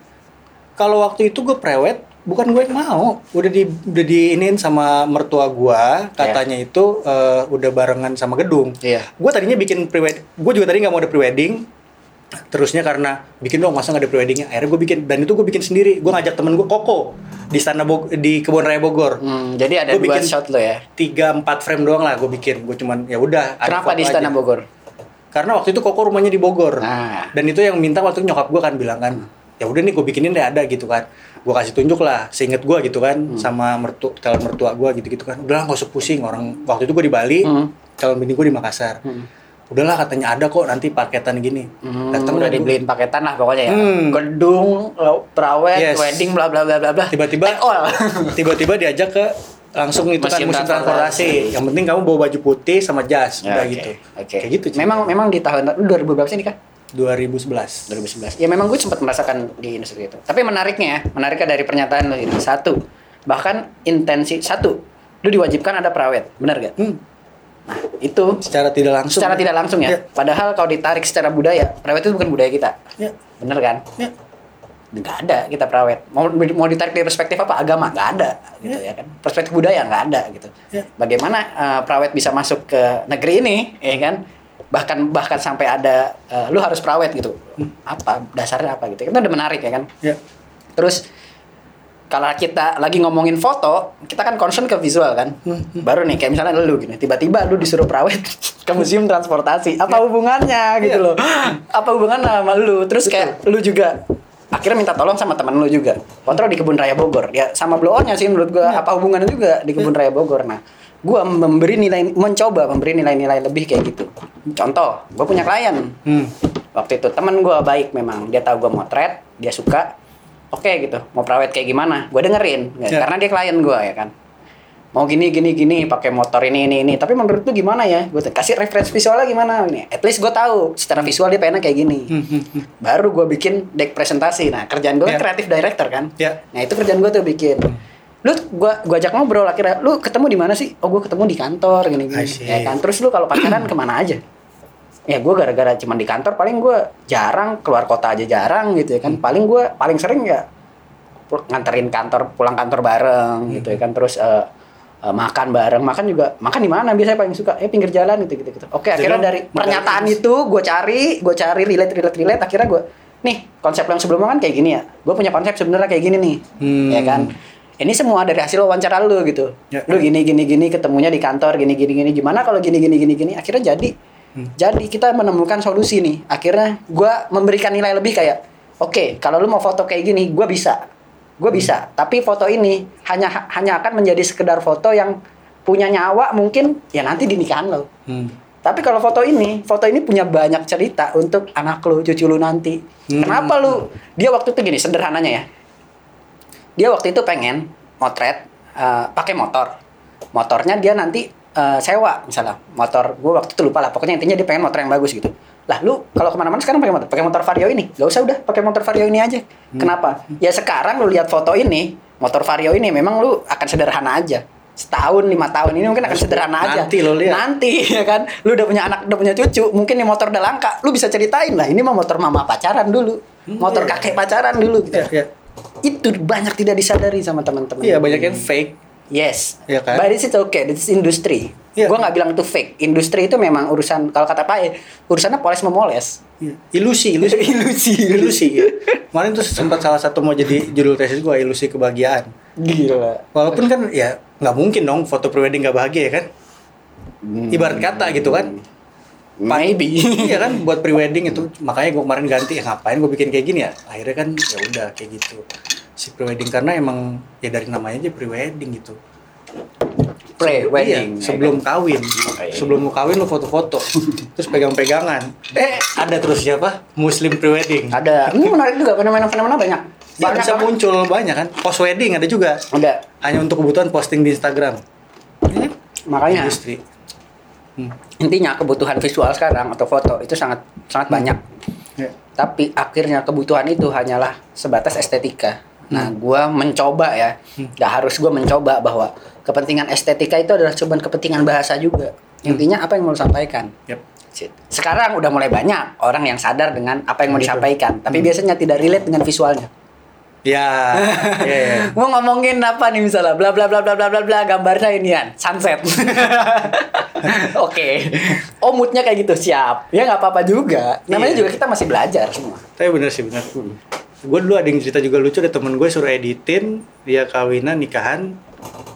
Kalau waktu itu gue prewed, bukan gue yang mau. Udah di udah diinin sama mertua gua, katanya itu eh, udah barengan sama gedung. Iya. Gue tadinya bikin pre-wedding, gue juga tadi nggak mau ada pre-wedding. Terusnya karena bikin dong masa nggak ada pre-weddingnya. Akhirnya gue bikin dan itu gue bikin sendiri. Gue ngajak temen gue Koko di Bog di Kebun Raya Bogor. Hmm, jadi ada Gua dua bikin- shot lo ya. Tiga empat frame doang lah gue bikin. Gue cuman ya udah. Kenapa di Istana aja. Bogor? Karena waktu itu Koko rumahnya di Bogor. Nah. Dan itu yang minta waktu itu nyokap gue kan bilang kan, ya udah nih gue bikinin deh ada gitu kan. Gue kasih tunjuk lah, seinget gue gitu kan, Hmm. sama mertu calon mertua gue gitu-gitu kan. Udahlah nggak usah pusing orang. Waktu itu gue di Bali, Hmm. calon bini gue di Makassar. Udahlah katanya ada kok nanti paketan gini. Hmm, Datang udah gua. dibeliin paketan lah pokoknya ya. Hmm. Gedung, perawet, Yes. wedding, bla bla bla bla bla. Tiba-tiba-. Tiba-tiba diajak ke langsung itu kan musim transportasi. Yang penting kamu bawa baju putih sama jas, Ya, udah oke, gitu. Oke. Kayak gitu. Memang memang di tahun lu 2000 berapa sih nikah? 2011. 2011. Ya memang gue sempat merasakan di industri itu. Tapi menariknya ya, menariknya dari pernyataan lo ini satu, bahkan intensi satu, lu diwajibkan ada perawet, benar gak? Hmm, Nah itu secara tidak langsung. secara tidak langsung ya. Ya. Padahal kalau ditarik secara budaya, perawet itu bukan budaya kita, Ya, bener kan? ya. nggak ada kita perawet mau mau ditarik dari perspektif apa agama nggak ada gitu ya kan perspektif budaya nggak ada gitu Ya. bagaimana uh, perawet bisa masuk ke negeri ini ya kan bahkan bahkan sampai ada uh, lu harus perawet gitu. Apa dasarnya apa gitu. Itu udah menarik ya kan? Ya. terus kalau kita lagi ngomongin foto kita kan concern ke visual kan? Baru nih kayak misalnya lu gini tiba-tiba lu disuruh perawet ke museum transportasi. Apa hubungannya gitu Iya. loh? Apa hubungannya sama lu? Terus kayak lu juga akhirnya minta tolong sama teman lu juga. Kontrol di kebun raya Bogor. Ya sama blow on-nya sih menurut gua. Apa hubungannya juga di kebun raya Bogor? Nah gua memberi nilai mencoba memberi nilai-nilai lebih kayak gitu. Contoh gua punya klien. Hmm. waktu itu temen gue baik memang. Dia tahu gue motret dia suka. Oke gitu mau perawet kayak gimana? Gue dengerin ya, Ya. karena dia klien gue ya kan. Mau gini gini gini pakai motor ini ini ini. Tapi menurut lu gimana ya? Gue kasih reference visualnya gimana ini? At least gue tahu secara visual dia pengennya kayak gini. Hmm, hmm, hmm. baru gue bikin deck presentasi. Nah kerjaan gue Ya. kreatif director kan? Ya. nah itu kerjaan gue tuh bikin lu gua gua ajak ngobrol akhirnya lu ketemu di mana sih? Oh gue ketemu di kantor gini gini ya kan? Terus lu kalau pacaran ke mana aja? Ya gue gara-gara cuman di kantor paling gue jarang keluar kota aja jarang gitu ya kan. Paling gue paling sering ya nganterin kantor pulang kantor bareng gitu ya kan. Terus eh, eh, makan bareng. Makan juga makan di mana? Biasanya paling suka eh pinggir jalan gitu gitu gitu. Oke Jadi akhirnya dari pernyataan ins- itu gue cari gue cari relate relate relate. Akhirnya gue nih konsep yang sebelumnya kan kayak gini ya. Gue punya konsep sebenarnya kayak gini nih. Hmm. ya kan ini semua dari hasil wawancara lu gitu Ya. lu gini gini gini ketemunya di kantor gini gini gini gimana kalau gini gini gini gini akhirnya jadi jadi kita menemukan solusi nih akhirnya gua memberikan nilai lebih kayak oke kalau lu mau foto kayak gini gua bisa gue bisa tapi foto ini hanya hanya akan menjadi sekedar foto yang punya nyawa mungkin ya nanti di nikahan lo Hmm. tapi kalau foto ini, foto ini punya banyak cerita untuk anak lu, cucu lu nanti. Hmm. Kenapa lu? Dia waktu itu gini, sederhananya ya. Dia waktu itu pengen motret eh, pakai motor. Motornya dia nanti eh, sewa misalnya. Motor gue waktu itu lupa lah. Pokoknya intinya dia pengen motor yang bagus gitu. Lah lu kalau ke mana-mana sekarang pakai motor, pakai motor Vario ini. Gak usah udah, pakai motor Vario ini aja. Kenapa? Ya sekarang lu lihat foto ini, motor Vario ini memang lu akan sederhana aja. Setahun lima tahun ini mungkin akan sederhana aja. Nanti lo lihat. Nanti ya kan, lu udah punya anak, udah punya cucu, mungkin nih motor udah langka, lu bisa ceritain lah. Ini mah motor mama pacaran dulu, motor iya. kakek pacaran dulu. Gitu. Iya. Itu banyak tidak disadari sama teman-teman. Iya, banyak yang fake. Yes. Iya kan? But this is okay. This is industri. Iya. Gua nggak bilang itu fake. Industri itu memang urusan kalau kata Pak E, urusannya poles memoles. Iya. Ilusi, ilusi. Ilusi. ilusi. ya. Kemarin tuh sempat salah satu mau jadi judul tesis gua ilusi kebahagiaan. Gila. Walaupun kan ya nggak mungkin dong foto prewedding nggak bahagia ya kan? Ibarat kata gitu kan. Maybe. iya kan buat prewedding itu. Makanya gue kemarin ganti. Ya ngapain gue bikin kayak gini ya? Akhirnya kan ya udah kayak gitu. Si prewedding karena emang ya dari namanya aja prewedding gitu. Pre-wedding. Iya, sebelum kawin. Iya. sebelum lu kawin lu foto-foto. Terus pegang-pegangan. Eh ada terus siapa? Muslim prewedding. Ada. Ini menarik juga. Fenomena-fenomena banyak. banyak Banyak bisa banget. muncul banyak kan? Post wedding ada juga. Ada. hanya untuk kebutuhan posting di Instagram. Ini Makanya. Industri hmm. intinya kebutuhan visual sekarang atau foto itu sangat sangat banyak. ya. Tapi akhirnya kebutuhan itu hanyalah sebatas estetika. Nah, gua mencoba ya, nggak harus gua mencoba bahwa kepentingan estetika itu adalah cuma kepentingan bahasa juga. Intinya apa yang mau sampaikan. Yep. Sekarang udah mulai banyak orang yang sadar dengan apa yang mau Gitu. disampaikan, tapi biasanya tidak relate dengan visualnya. Ya ya, ya. Mau ngomongin apa nih misalnya bla bla bla bla bla bla bla gambarnya inian sunset. Oke. Oh moodnya kayak gitu siap. Ya nggak apa-apa juga. Namanya Iya. juga kita masih belajar semua. Tapi bener sih bener. Gue dulu ada yang cerita juga lucu ada temen gue suruh editin dia kawinan nikahan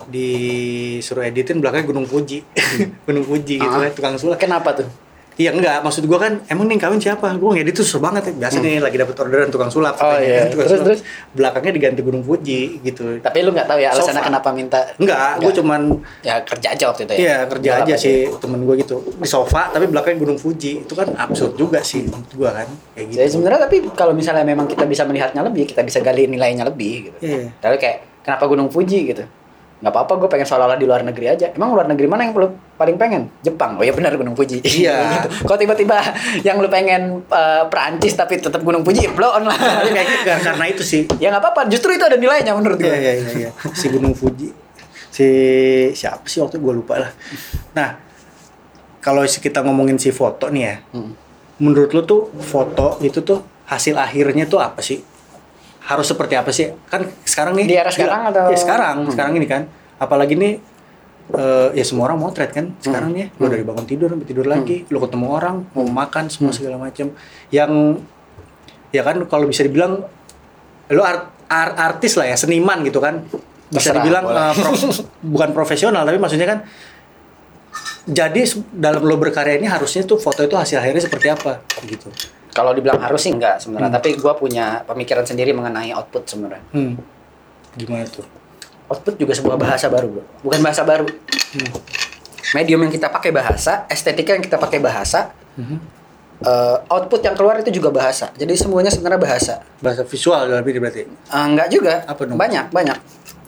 disuruh editin belakangnya Gunung Fuji, Gunung Fuji gitu Ah. kan tukang sulap. Kenapa tuh? Iya enggak, maksud gue kan emang nih kawin siapa? Gue ngedit tuh susah banget ya. Biasa nih lagi dapet orderan tukang sulap. Hmm. Oh, iya. kan, tukang Terus, sulap. terus? Belakangnya diganti Gunung Fuji gitu. Tapi lu nggak tahu ya alasannya Sofa. kenapa minta? Enggak, gue cuman Ya kerja aja waktu itu ya. Iya kerja Gelap aja sih temen gue gitu di sofa tapi belakangnya Gunung Fuji itu kan absurd juga sih menurut gue kan kayak gitu. Jadi sebenarnya tapi kalau misalnya memang kita bisa melihatnya lebih, kita bisa gali nilainya lebih gitu. Iya. Tapi kayak kenapa Gunung Fuji gitu? Nggak apa-apa, gue pengen seolah-olah di luar negeri aja. Emang luar negeri mana yang lu paling pengen? Jepang. Oh iya benar Gunung Fuji. Iya. gitu. Kok tiba-tiba yang lu pengen eh, Perancis tapi tetap Gunung Fuji, blow on lah. Tapi kayak gitu, karena- itu sih ya nggak apa-apa, justru itu ada nilainya menurut gue. Iya iya iya iya. Si Gunung Fuji. Si siapa sih waktu gue lupa lah. Nah, kalau kita ngomongin si foto nih ya. Hmm. Menurut lu tuh foto itu tuh hasil akhirnya tuh apa sih? Harus seperti apa sih? Kan sekarang nih Di era sekarang atau- Ya sekarang, Hmm. sekarang ini kan. Apalagi nih eh, ya semua orang motret kan sekarang nih. Lu dari bangun tidur sampai tidur lagi. Lu ketemu orang mau makan semua segala macam yang ya kan kalau bisa dibilang lu art, art- artis lah ya seniman gitu kan. Bisa Terserah, dibilang boleh. eh, prof- bukan profesional tapi maksudnya kan jadi dalam lo berkarya ini harusnya tuh foto itu hasil akhirnya seperti apa gitu Kalau dibilang harus sih enggak sebenarnya, Hmm. tapi gue punya pemikiran sendiri mengenai output sebenarnya. hmm. gimana tuh Output juga sebuah bahasa baru, bro. Bukan bahasa baru. Hmm. Medium yang kita pakai bahasa, estetika yang kita pakai bahasa, Mhm. eh, output yang keluar itu juga bahasa. Jadi semuanya sebenarnya bahasa. bahasa visual ini berarti Eh, enggak juga. Apa dong? Banyak, banyak.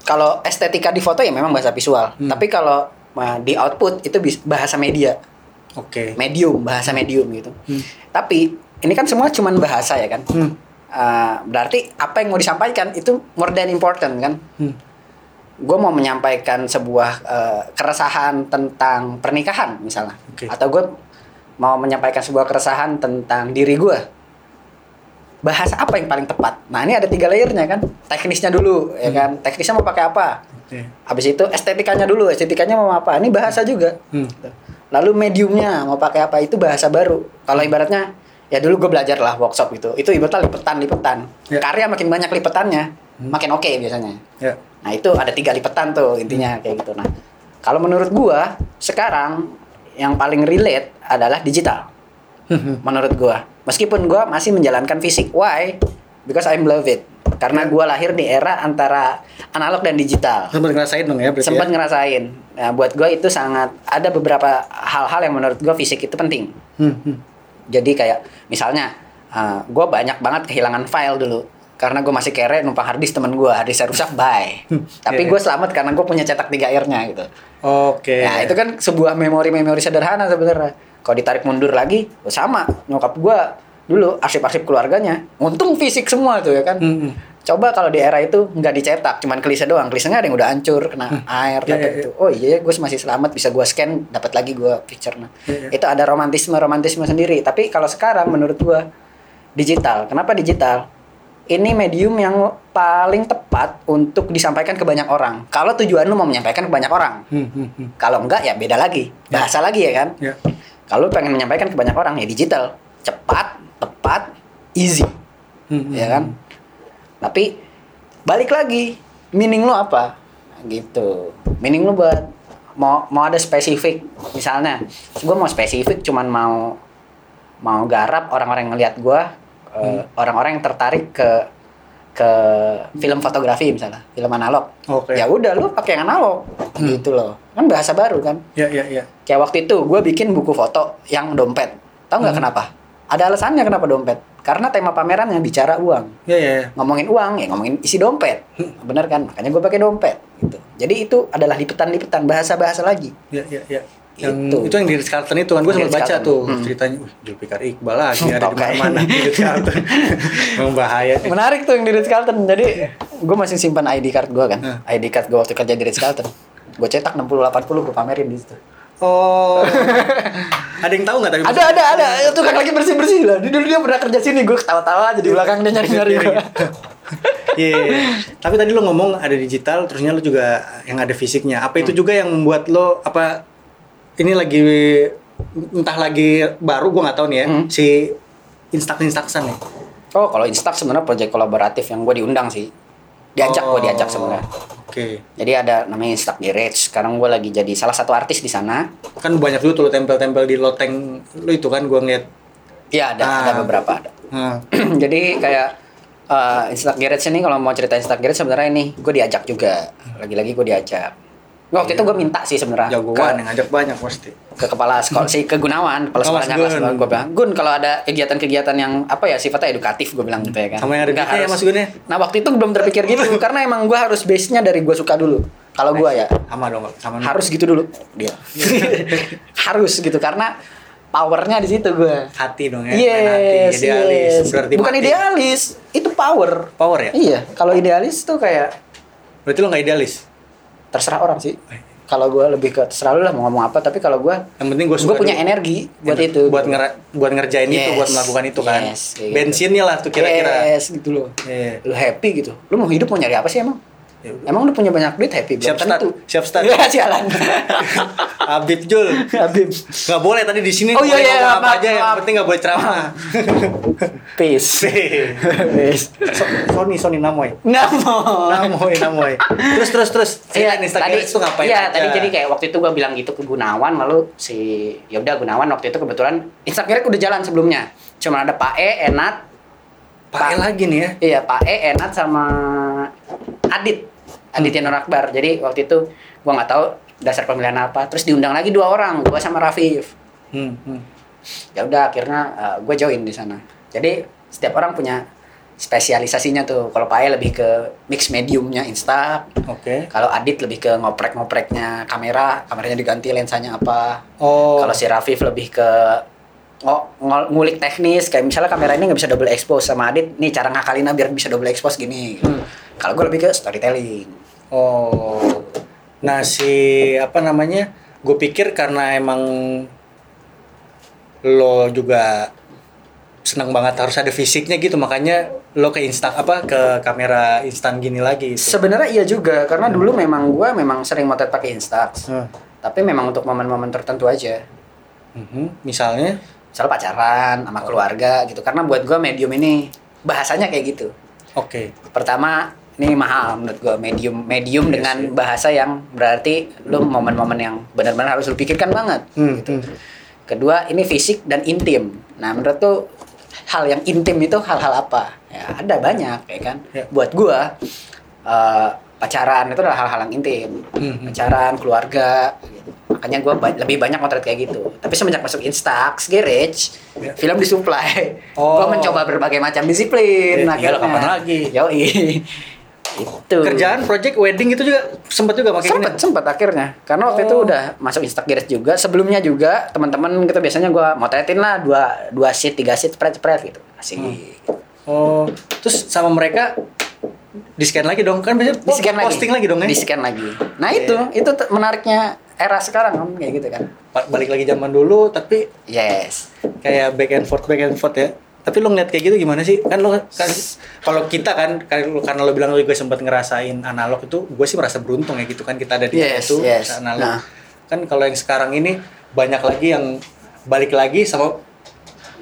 Kalau estetika di foto ya memang bahasa visual. Hmm. Tapi kalau eh, di output itu bahasa media, oke medium, bahasa medium gitu. Hmm. Tapi ini kan semua cuman bahasa ya kan. hmm. Eh, berarti apa yang mau disampaikan itu more than important kan. Hmm. Gue mau menyampaikan sebuah eh, keresahan tentang pernikahan misalnya, Oke. atau gue mau menyampaikan sebuah keresahan tentang diri gue bahasa apa yang paling tepat nah ini ada tiga layernya kan teknisnya dulu ya kan teknisnya mau pakai apa Oke. habis itu estetikanya dulu estetikanya mau apa ini bahasa juga Hmm. lalu mediumnya mau pakai apa itu bahasa baru kalau ibaratnya ya dulu gue belajar lah workshop itu itu ibaratnya lipetan lipetan Ya. karya makin banyak lipetannya makin oke biasanya Ya. Nah itu ada tiga lipetan tuh intinya kayak gitu. Nah kalau menurut gua sekarang yang paling relate adalah digital. menurut gua, meskipun gua masih menjalankan fisik. Why? Because I'm love it. Karena gua lahir di era antara analog dan digital. Sempat ngerasain dong ya berarti Sempat ya? ngerasain. Nah buat gua itu sangat ada beberapa hal-hal yang menurut gua fisik itu penting. Hmm, hmm. Jadi kayak misalnya uh, gue banyak banget kehilangan file dulu. Karena gue masih kere numpang harddisk temen gue harddisknya rusak bye. Tapi Iya, gue selamat karena gue punya cetak 3 airnya gitu. Oke. nah itu kan sebuah memori-memori sederhana sebenarnya. Kalau ditarik mundur lagi sama. Nyokap gue dulu arsip-arsip keluarganya. Untung fisik semua tuh ya kan? Hmm, hmm. Coba kalau di era itu nggak dicetak cuman klise doang. Klisenya ada yang udah hancur kena air Iya, dapat iya, itu oh iya gue masih selamat bisa gue scan dapat lagi gue picture. Nah Iya, iya. itu ada romantisme romantisme sendiri. Tapi kalau sekarang menurut gue digital. Kenapa digital? Ini medium yang paling tepat untuk disampaikan ke banyak orang. Kalau tujuan lu mau menyampaikan ke banyak orang. Hmm, hmm, hmm. kalau enggak ya beda lagi. Bahasa lagi ya kan? Ya. kalau pengen menyampaikan ke banyak orang ya digital. Cepat tepat easy. Hmm, hmm, ya kan tapi balik lagi meaning lo apa? Gitu. Meaning lo buat mau mau ada spesifik misalnya. Gue mau spesifik cuman mau mau garap orang-orang yang ngelihat gue Hmm. orang-orang yang tertarik ke ke film fotografi misalnya. Film analog. Oke. ya udah lu pakai yang analog. Gitu loh. Kan bahasa baru kan? Ya, ya, ya. kayak waktu itu gue bikin buku foto yang dompet. Tahu nggak Hmm. kenapa? Ada alasannya kenapa dompet karena tema pamerannya bicara uang Ya, ya, ya. ngomongin uang ya ngomongin isi dompet bener kan makanya gue pakai dompet gitu jadi itu adalah lipetan-lipetan bahasa-bahasa lagi Ya, ya, ya. Yang Itu. itu, yang di Ritz Carlton itu kan gue sempat baca tuh Hmm. ceritanya. Wih, Julfikar Iqbal lagi ada di mana-mana di Ritz Carlton. Memang bahaya. nih. menarik tuh yang di Ritz Carlton jadi gue masih simpan ID card gue kan Hmm. ID card gue waktu kerja di Ritz Carlton gue cetak 60 80 gue pamerin di situ Oh. ada yang tahu nggak tapi ada ada ada itu kan lagi bersih bersih lah dia dulu dia pernah kerja sini gue ketawa-tawa aja di belakang dia nyari nyari gue Iya. Tapi tadi lo ngomong ada digital, terusnya lo juga yang ada fisiknya. Apa itu Hmm. juga yang membuat lo apa ini lagi entah lagi baru gue nggak tahu nih ya Hmm. si instak instaksan nih. oh kalau Instax sebenarnya proyek kolaboratif yang gue diundang sih diajak gue diajak Oh, sebenarnya. Oke. jadi ada namanya Instax Garage. Sekarang gue lagi jadi salah satu artis di sana. Kan banyak dulu tuh lo tempel-tempel di loteng lo itu kan gue ngeliat. Iya ada Ah. ada beberapa ada. Nah, jadi kayak uh, Instax Garage ini kalau mau cerita Instax Garage sebenarnya ini gue diajak juga. Lagi-lagi gue diajak waktu itu gue minta sih sebenarnya jagoan yang ngajak banyak pasti. ke kepala sekolah si ke Gunawan kepala Mas sekolahnya kelas gue bilang Gun kalau ada kegiatan-kegiatan yang apa ya sifatnya edukatif gue bilang gitu ya kan Sama yang Nggak ya, harus- Mas Gun, ya? nah waktu itu belum terpikir gitu karena emang gue harus base nya dari gue suka dulu kalau gue ya Sama dong, sama harus gitu dulu dia harus gitu karena powernya di situ gue hati dong ya. main hati, Yes, idealis, yes. berarti Bukan mati. idealis, itu power. Power ya? Iya, kalau idealis tuh kayak Berarti lo nggak idealis. Terserah orang sih. Kalau gue lebih ke terserah lu lah mau ngomong apa, tapi kalau gue Yang penting gue gue punya energi buat itu. buat nger- buat ngerjain itu Yes. buat melakukan itu kan Yes, gitu. bensinnya lah tuh kira-kira Yes, gitu loh. Iya. Lu happy gitu. Lu mau hidup mau nyari apa sih emang? Ya udah. Emang lu punya banyak duit happy? Siap start, tentu. siap start. Ya, sialan. Habib Jul Habib. nggak boleh tadi di sini Oh, iya, iya, apa maaf, aja yang penting nggak boleh ceramah Peace. Peace. So- Sony Sony Namoy mau. Namoy Namoy terus terus terus Iya, Instagram itu ngapain Iya, tadi jadi kayak waktu itu gue bilang gitu ke Gunawan, lalu si ya udah Gunawan waktu itu kebetulan Instagram udah jalan sebelumnya. Cuma ada Pak E, Enat, pakai lagi nih ya iya Pak E, Enat sama Adit, Aditya Nur Akbar. Jadi waktu itu gue nggak tahu dasar pemilihan apa. Terus diundang lagi dua orang, gue sama Rafif. hmm, hmm. Ya udah akhirnya gue join di sana. Jadi setiap orang punya spesialisasinya tuh. Kalau Pak E lebih ke mix mediumnya Insta, oke kalau Adit lebih ke ngoprek-ngopreknya kamera, kameranya diganti lensanya apa. oh Kalau si Rafif lebih ke ngol- ngulik teknis, kayak misalnya kamera ini nggak bisa double expose sama Adit, nih cara ngakalinnya biar bisa double expose gini. Hmm. Kalau gue lebih ke storytelling. Oh nah si apa namanya gue pikir karena emang lo juga senang banget harus ada fisiknya gitu makanya lo ke instan apa ke kamera instan gini lagi gitu. Sebenarnya iya juga karena dulu memang gua memang sering motret pakai Instax. Hmm. Tapi memang untuk momen-momen tertentu aja. Mhm. Misalnya Misal pacaran sama keluarga gitu. Karena buat gua medium ini bahasanya kayak gitu. oke. Pertama, ini mahal menurut gua medium medium Iya dengan sih. bahasa yang berarti lu momen-momen yang benar-benar harus lu pikirkan banget. Hmm, gitu. hmm. Kedua, ini fisik dan intim. Nah, menurut tuh hal yang intim itu hal-hal apa? Ya, ada banyak ya kan. Ya. Buat gua eh, pacaran itu adalah hal-hal yang intim. Mhm. Pacaran, keluarga gitu. Makanya gua ba- lebih banyak motret kayak gitu. Tapi semenjak masuk Instax, Garage, Ya. film disuplai. Oh. Gua mencoba berbagai macam disiplin. Ya, iyalah, kapan lagi? Yoi. Itu. Kerjaan project wedding itu juga sempat juga pakai Sempet, gini. sempet akhirnya. Karena waktu itu Oh. udah masuk Instax Garage juga. Sebelumnya juga teman-teman gitu biasanya gua motretin lah dua dua sheet, tiga sheet, spread spread gitu. Asik. Oh, terus sama mereka di scan lagi dong kan biasanya Di scan lagi. posting lagi dong ya. Di scan lagi. Nah Iya. itu itu t- menariknya era sekarang kan kayak gitu kan. Balik lagi zaman dulu tapi Yes. kayak back and forth back and forth ya. Tapi lo ngeliat kayak gitu gimana sih? Kan lo kan kalau kita kan karena lo, karena lo bilang lo juga sempat ngerasain analog itu, gue sih merasa beruntung ya gitu kan kita ada di Yes, situ yes. analog. Nah. Kan kalau yang sekarang ini banyak lagi yang balik lagi sama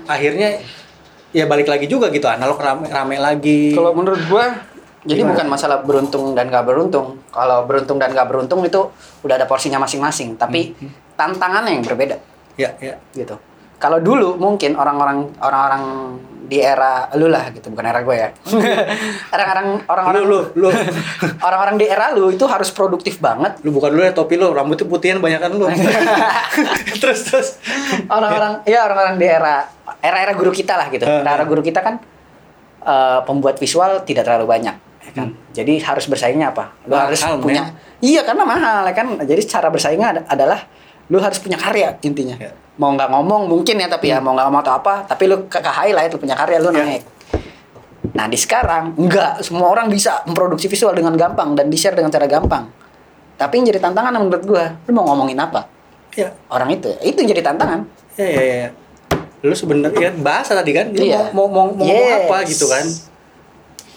akhirnya ya balik lagi juga gitu analog rame, rame lagi. Kalau menurut gua jadi Gimana? bukan masalah beruntung dan gak beruntung. Kalau beruntung dan gak beruntung itu udah ada porsinya masing-masing, tapi Hmm. tantangannya yang berbeda. ya ya gitu. Kalau dulu mungkin orang-orang orang-orang di era lu lah gitu, bukan era gue ya. Orang-orang orang-orang Lu, lu, lu. orang-orang di era lu itu harus produktif banget. lu bukan dulu ya topi lu rambutnya putihan banyak kan lu. terus terus. Orang-orang ya orang-orang di era era-era guru kita lah gitu. Era-era guru kita kan eh, pembuat visual tidak terlalu banyak ya kan. Jadi harus bersaingnya apa? Lu Mahal, harus men. punya Iya karena mahal ya kan. Jadi cara bersaingnya ad- adalah lu harus punya karya intinya. Ya. Mau nggak ngomong mungkin ya tapi ya mau nggak ngomong atau apa, tapi lu ke, ke highlight lu punya karya lu Ya. naik. Nah di sekarang enggak semua orang bisa memproduksi visual dengan gampang dan di share dengan cara gampang. Tapi yang jadi tantangan menurut gua, lu mau ngomongin apa? Ya, Orang itu, itu yang jadi tantangan. ya, ya, ya. Lu sebenarnya bahasa tadi kan, lu Iya. mau mau mau, mau ngomong Yes. apa gitu kan?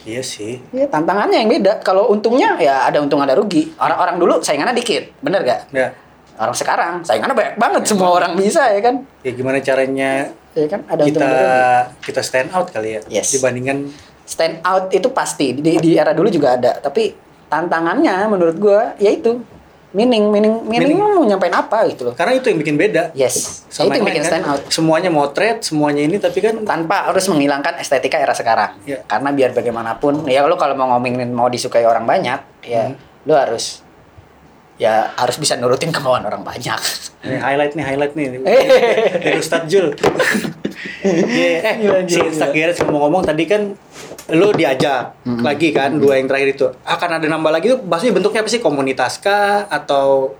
Iya sih. Ya, tantangannya yang beda. Kalau untungnya ya ada untung ada rugi. Orang-orang dulu saingannya dikit, bener gak? Ya, Orang sekarang saingannya banyak banget, semua orang bisa ya kan? ya gimana caranya Ya kan ada kita kita stand out kali ya Yes. dibandingkan Stand out itu pasti di, di era dulu juga ada, tapi tantangannya menurut gua yaitu meaning meaning meaning, Meaning. mau nyampein apa gitu loh. karena itu yang bikin beda. Yes, Sama itu yang yang bikin lain stand kan. out. Semuanya motret, semuanya ini tapi kan tanpa harus menghilangkan estetika era sekarang. Iya. Karena biar bagaimanapun, ya lu kalau mau ngomongin mau disukai orang banyak, ya Hmm. lu harus ya harus bisa nurutin kemauan orang banyak. Ini highlight nih, highlight nih. Hehehe. Dari Ustadz Jul. Iya, eh, si Instagram ngomong-ngomong tadi kan lu diajak lagi kan dua yang terakhir itu akan ada nambah lagi tuh maksudnya bentuknya apa sih komunitas kah atau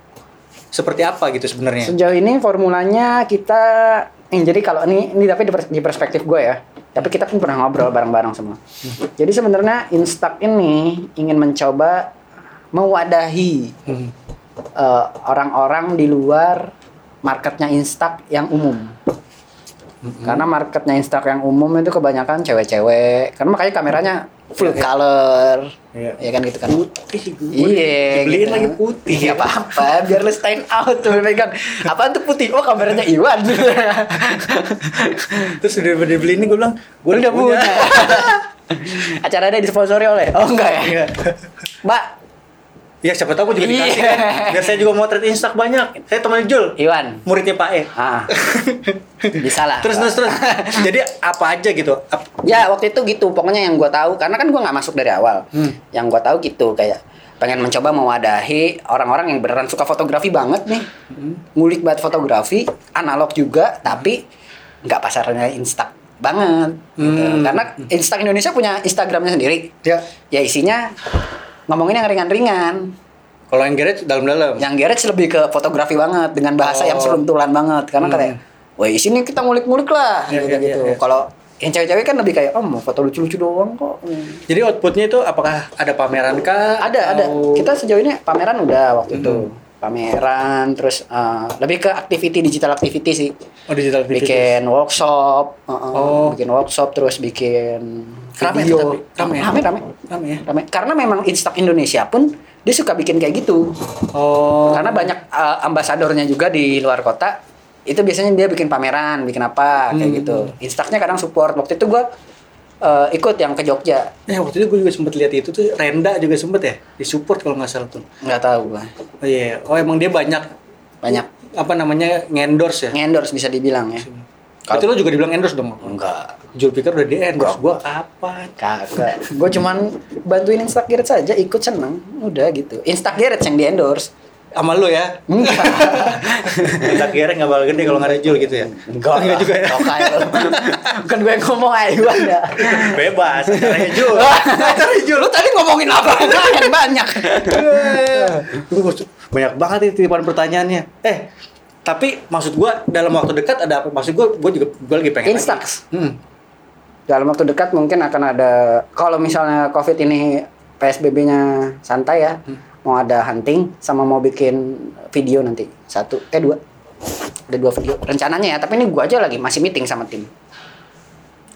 seperti apa gitu sebenarnya Sejauh ini formulanya kita eh, jadi kalau ini ini tapi di, pers- di perspektif gue ya. Tapi kita pun pernah ngobrol bareng-bareng semua. Jadi sebenarnya Instax ini ingin mencoba mewadahi Hmm. Eh, orang-orang di luar marketnya Instax yang umum. Karena marketnya Instax yang umum itu kebanyakan cewek-cewek. Karena makanya kameranya full iya. color. Iya. Ya kan gitu kan. putih gue Iya, dibeliin gitu. lagi putih Iya apa-apa, biar lu stand out tuh pegang. Apaan tuh putih? Oh kameranya Iwan. terus udah dibeliin ini gue bilang gue udah punya. Acaranya disponsori oleh. Oh enggak ya? Iya. Mbak, ya siapa tahu gue juga dikasih Iya. kan biar saya juga motret Instax banyak saya teman Jul Iwan. muridnya Pak E Ah. Bisa lah. terus terus terus jadi apa aja gitu Ap- Ya waktu itu gitu pokoknya yang gue tahu karena kan gue nggak masuk dari awal. Hmm. Yang gue tahu gitu kayak pengen mencoba mewadahi orang-orang yang beneran suka fotografi banget nih, Hmm. ngulik banget fotografi, analog juga, tapi nggak pasarnya instak banget. gitu. Hmm. Karena Instak Indonesia punya Instagramnya sendiri. ya Ya isinya ngomongin yang ringan-ringan. kalau yang garage dalam-dalam Yang garage lebih ke fotografi banget dengan bahasa Oh. yang seruntulan banget. Karena Hmm. kayak, wah sini kita ngulik-ngulik lah, Ya, gitu ya, gitu. ya, ya. Kalau yang cewek-cewek kan lebih kayak, oh mau foto lucu-lucu doang kok. Hmm. jadi outputnya itu apakah ada pameran kah Ada, ada. Atau- Kita sejauh ini pameran udah waktu itu. Pameran terus eh, lebih ke activity digital activity sih Oh digital activity. bikin workshop uh, uh, Oh. bikin workshop terus bikin Rame video? Rame ya? rame rame Rame ya? Rame. karena memang Instak Indonesia pun dia suka bikin kayak gitu Oh. karena banyak uh, ambasadornya juga di luar kota itu biasanya dia bikin pameran bikin apa kayak Hmm. gitu Instaknya kadang support waktu itu gua uh, ikut yang ke Jogja Eh waktu itu gue juga sempet lihat itu tuh Renda juga sempet ya disupport kalau nggak salah tuh. nggak tahu gua Oh iya. Oh emang dia banyak banyak apa namanya ngendorse ya. ngendorse bisa dibilang ya Berarti lo juga dibilang endorse dong. enggak Julpikar udah di endorse. Gua kapan? kagak gue cuman bantuin Instageret saja ikut seneng udah gitu Instageret yang di endorse Sama lo ya. Kita kira nggak bakal gede kalau nggak ada Jul gitu ya. enggak Enggak juga ya. Bukan gue yang ngomong aja gue ada Bebas. Caranya Jul. Cari Jul, lu tadi ngomongin apa? Banyak banyak. Banyak banget itu titipan pertanyaannya. Eh, tapi maksud gua dalam waktu dekat ada apa? Maksud gua gua juga gua lagi pengen Instax. lagi. Hmm. Dalam waktu dekat mungkin akan ada kalau misalnya Covid ini PSBB-nya santai ya, mau ada hunting sama mau bikin video nanti. Satu, eh dua. Ada dua video rencananya ya, tapi ini gua aja lagi masih meeting sama tim.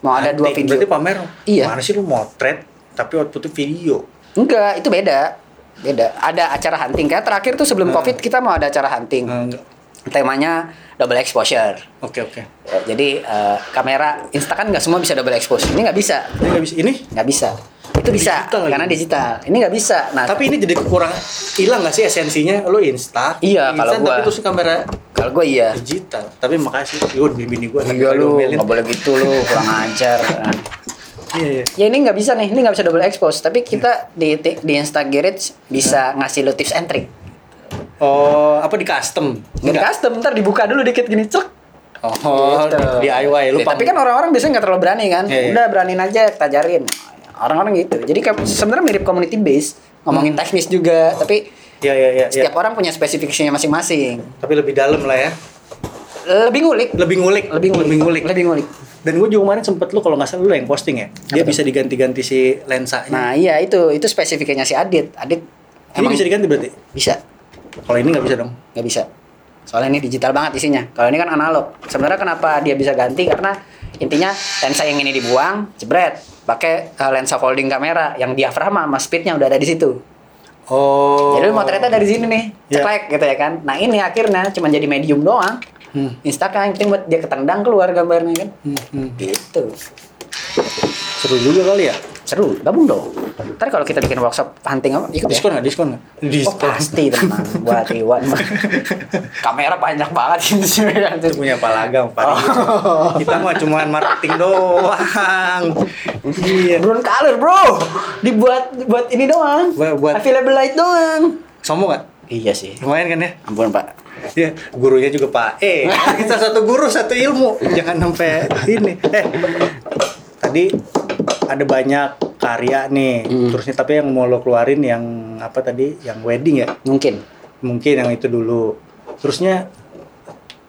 Mau ada dua video. Berarti pamer. Iya. Mana sih lu motret tapi outputnya video. Enggak, itu beda. Beda. Ada acara hunting. Kayak terakhir tuh sebelum Hmm. Covid kita mau ada acara hunting. Enggak. Temanya double exposure. Oke oke. Ya, jadi eh, kamera Insta kan nggak semua bisa double expose. Ini nggak bisa, Ini nggak bisa. Ini. nggak bisa. Itu bisa Digital karena digital. Ini nggak bisa. Nah, Tapi ini jadi kekurangan hilang nggak sih esensinya? Lu insta. Iya, kalau instan, gua- Tapi terus kamera kalau gue iya. digital. Tapi makasih. Gue bini gue. Iya lu, nggak boleh gitu lu, kurang ajar. Nah. Iya iya. Ya ini nggak bisa nih, ini nggak bisa double expose. Tapi kita di di Insta Garage bisa ngasih lu tips and trick. Oh, apa di custom? Di custom, ntar dibuka dulu dikit gini cek. Oh, Gitu. DIY lu Ya, tapi kan orang-orang biasanya nggak terlalu berani kan. Iya, iya. Udah beraniin aja kita ajarin. Orang-orang gitu. Jadi kayak sebenarnya mirip community base, ngomongin teknis juga, tapi Iya iya iya. setiap orang punya spesifikasinya masing-masing. Tapi lebih dalam lah ya. Lebih ngulik, Lebih ngulik, lebih ngulik, lebih ngulik. lebih ngulik. Dan gue juga kemarin sempet lu kalau nggak salah lu yang posting ya. Dia bisa diganti-ganti si lensanya. Nah iya itu itu spesifikasinya si Adit. Adit ini bisa diganti berarti? bisa Kalau ini nggak bisa dong. nggak bisa. Soalnya ini digital banget isinya. Kalau ini kan analog. Sebenarnya kenapa dia bisa ganti karena intinya lensa yang ini dibuang, jebret, pakai uh, lensa folding kamera yang diafragma sama speednya udah ada di situ. Oh. Jadi lu motretnya dari sini nih, Ya. ceklek gitu ya kan. Nah ini akhirnya cuma jadi medium doang. Hmm. Instagram yang penting buat dia ketendang keluar gambarnya kan. Hmm, hmm. Gitu. Seru juga kali ya. Seru, gabung dong. Ntar kalau kita bikin workshop hunting apa, ikut ya? Diskon nggak? Diskon nggak? Oh Diskon. pasti tenang buat Iwan. Kamera banyak banget ini sih. Itu punya palaga Pak. Oh. Kita mah cuma marketing doang. Iya. Brown color bro, dibuat buat ini doang. Buat- buat- available light doang. Sombong nggak? Iya sih. Lumayan kan ya? Ampun pak. Iya, gurunya juga Pak. Eh, kita satu guru satu ilmu. Jangan sampai ini. Eh, tadi ada banyak karya nih. Hmm. Terusnya tapi yang mau lo keluarin yang apa tadi? Yang wedding ya? Mungkin. Mungkin yang itu dulu. Terusnya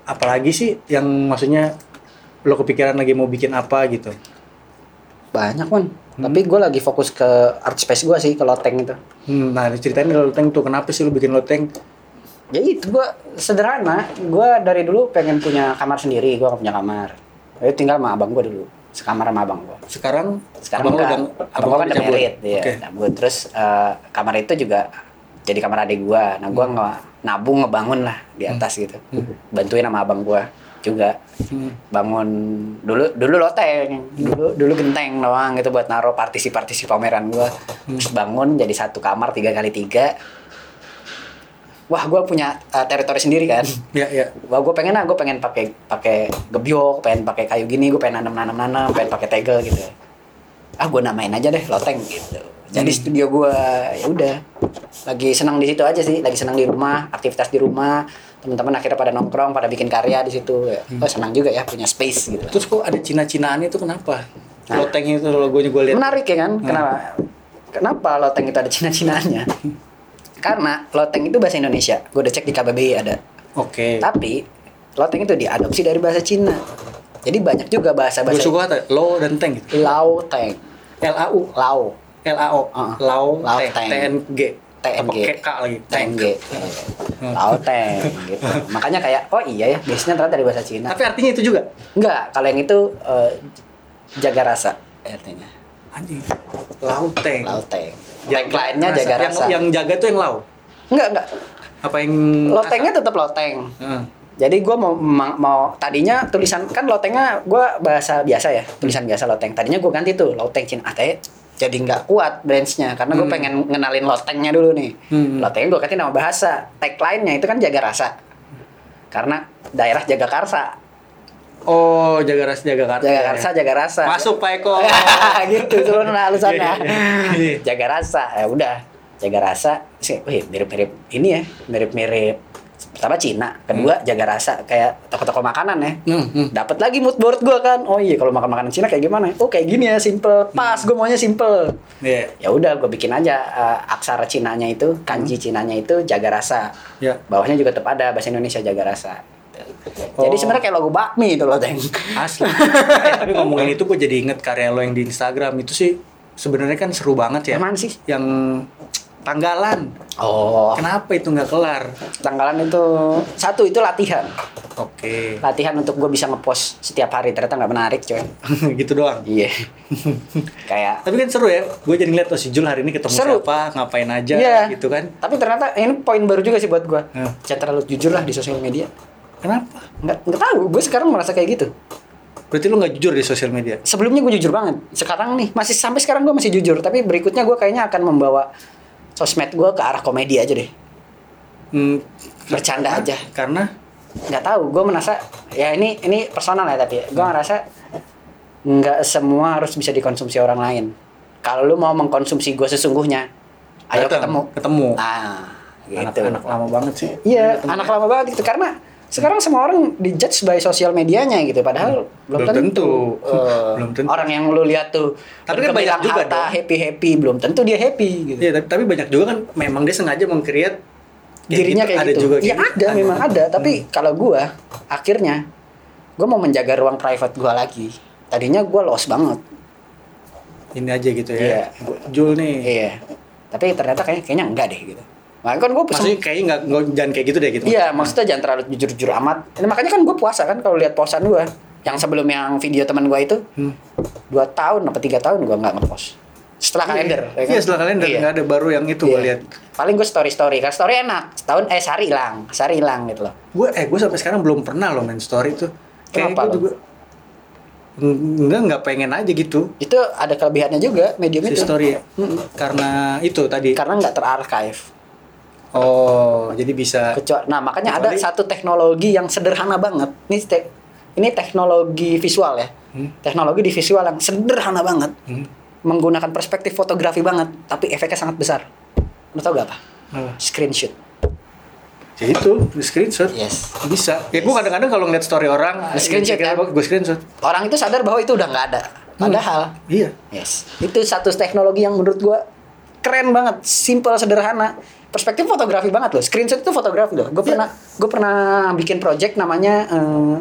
apalagi sih yang maksudnya lo kepikiran lagi mau bikin apa gitu? Banyak kan. Tapi gue lagi fokus ke art space gue sih, ke loteng itu. Hmm, nah ceritain loteng tuh kenapa sih lo bikin loteng? Ya itu gue sederhana. Gue dari dulu pengen punya kamar sendiri. Gue gak punya kamar. Jadi tinggal sama abang gue dulu. Sekamar sama abang gue. Sekarang Sekarang abang udah abang gue kan udah merit. Iya, Oke. cabut. Terus eh, kamar itu juga jadi kamar adik gue. Nah gue nggak nabung ngebangun lah di atas gitu. Bantuin sama abang gue juga Hmm. bangun dulu dulu loteng dulu dulu genteng doang gitu buat naruh partisi-partisi pameran gua terus bangun jadi satu kamar tiga kali tiga wah gua punya uh, teritori sendiri kan Ya, ya. wah gue pengen lah gue pengen pakai pakai gebyok pengen pakai kayu gini gue pengen nanam nanam nanam pengen pakai tegel gitu ah gue namain aja deh loteng gitu jadi Hmm. studio gue ya udah lagi senang di situ aja sih lagi senang di rumah aktivitas di rumah teman-teman akhirnya pada nongkrong pada bikin karya di situ ya. Hmm. oh, senang juga ya punya space gitu Terus kok ada Cina-Cinaan itu kenapa? Nah. Loteng itu logonya gue lihat. menarik ya Hmm. kan kenapa kenapa loteng itu ada cina-cinaannya karena loteng itu bahasa Indonesia gue udah cek di KBBI ada Oke. Tapi loteng itu diadopsi dari bahasa Cina. Jadi banyak juga Gue bahasa-bahasa suka kata lo dan teng gitu. Lao Teng. L A U Lao. L A O Uh-uh. Lao Lao T Teng. T N G. TNG. K lagi. TNG. Lauteng gitu. Makanya kayak oh iya ya, biasanya ternyata dari bahasa Cina. Tapi artinya itu juga. Enggak, kalau yang itu eh, jaga rasa artinya. Anjing. Lauteng. Lauteng. Tagline-nya rasa. jaga Yang, rasa. yang jaga tuh yang lau. Enggak, enggak. Apa yang Lotengnya tetap loteng. Heeh. Jadi gue mau, ma- mau tadinya tulisan kan lotengnya gue bahasa biasa ya tulisan biasa loteng. Tadinya gue ganti tuh loteng Cina AT jadi nggak kuat branchnya karena gue Hmm. pengen ngenalin lotengnya dulu nih. Hmm. Lotengnya gue ganti nama bahasa. Tagline-nya itu kan jaga rasa. Karena daerah jaga karsa. Oh, jaga rasa jaga karsa. Jaga karsa, jaga rasa. Masuk Pak Eko. gitu turun halusannya. Iya. jaga rasa. Ya udah, jaga rasa. Sih, wih, mirip-mirip ini ya, mirip-mirip pertama Cina, kedua jaga rasa kayak toko-toko makanan ya. Hmm, hmm. Dapat lagi mood board gua kan. Oh iya, kalau makan makanan Cina kayak gimana? Oh, kayak gini ya, simple. Pas, gue maunya simple. Iya. Ya udah, gue bikin aja eh, aksara Cinanya itu, kanji Cinanya itu jaga rasa. Ya. Bawahnya juga tetap ada bahasa Indonesia jaga rasa. Jadi Oh. sebenarnya kayak logo bakmi itu loh, Teng. Asli. eh, tapi ngomongin itu gue jadi inget karya lo yang di Instagram itu sih sebenarnya kan seru banget ya. Mana sih? Yang tanggalan. Oh, Kenapa itu nggak kelar? tanggalan itu satu itu latihan. Oke. Latihan untuk gue bisa ngepost setiap hari ternyata nggak menarik, coy. gitu doang. Iya. kayak Tapi kan seru ya. Gue jadi ngeliat oh si Jul hari ini ketemu Seru. siapa, ngapain aja Iya. gitu kan. Tapi ternyata ini poin baru juga sih buat gue. Hmm. Jangan terlalu jujur lah di sosial media. Kenapa? Nggak nggak tahu. Gue sekarang merasa kayak gitu. Berarti lu nggak jujur di sosial media? Sebelumnya gue jujur banget. Sekarang nih masih sampai sekarang gue masih jujur. Tapi berikutnya gue kayaknya akan membawa sosmed gue ke arah komedi aja deh. Hmm, Bercanda karena- aja. Karena Nggak tahu. Gue merasa ya ini ini personal ya tapi gue ngerasa nggak semua harus bisa dikonsumsi orang lain. Kalau lu mau mengkonsumsi gue sesungguhnya, ayo Datang, ketemu. Ketemu. Nah, anak, gitu. anak lama banget sih. Iya, anak lama banget gitu karena sekarang semua orang dijudge by sosial medianya gitu padahal belum, Belum tentu, tentu. Eh, Belum tentu. orang yang lu lihat tuh Tapi kan banyak juga dong. happy happy belum tentu dia happy gitu Iya, tapi, tapi banyak juga kan memang dia sengaja meng-create kayak dirinya gitu. kayak ada gitu juga iya kayak ada gitu. memang ada tapi kalau gua akhirnya gua mau menjaga ruang private gua lagi tadinya gua lost banget Ini aja gitu ya. Gua- Jul nih. iya tapi ternyata kayak kayaknya enggak deh gitu Makanya kan gue Maksudnya kayaknya nggak nggak- jangan kayak gitu deh gitu. Iya, maksudnya jangan terlalu jujur-jujur amat. Nah, makanya kan gue puasa kan kalau lihat posan gue. Yang sebelum yang video teman gue itu Hmm. dua tahun apa tiga tahun gue nggak ngepost. Setelah kalender. ya kan? Iya setelah kalender Iya. nggak ada baru yang itu Iya. gue lihat. Paling gue story story. Kan story enak. Setahun eh sehari hilang, sehari hilang gitu loh. Gue eh gue sampai sekarang belum pernah loh main story tuh. Kayak Kenapa gue juga enggak nggak pengen aja gitu Itu ada kelebihannya juga medium si itu. story ya. Mm-mm. Karena itu tadi. Karena nggak terarchive. Oh jadi bisa. Kecuali, nah makanya ada Kecuali- satu teknologi yang sederhana banget. Ini te- ini teknologi visual ya. Hmm. Teknologi di visual yang sederhana banget. Hmm. Menggunakan perspektif fotografi banget, tapi efeknya sangat besar. Lo tau gak apa? Apa? Screenshot. Ya itu di screenshot. Yes. Bisa. Ya gue kadang-kadang kalau ngeliat story orang, Screenshot, kan? gue screenshot. Orang itu sadar bahwa itu udah nggak ada. Padahal, Iya. yes. Itu satu teknologi yang menurut gua keren banget, simple, sederhana. Perspektif fotografi banget loh. Screenshot itu fotografi loh. Gue pernah, gue pernah bikin project namanya eh,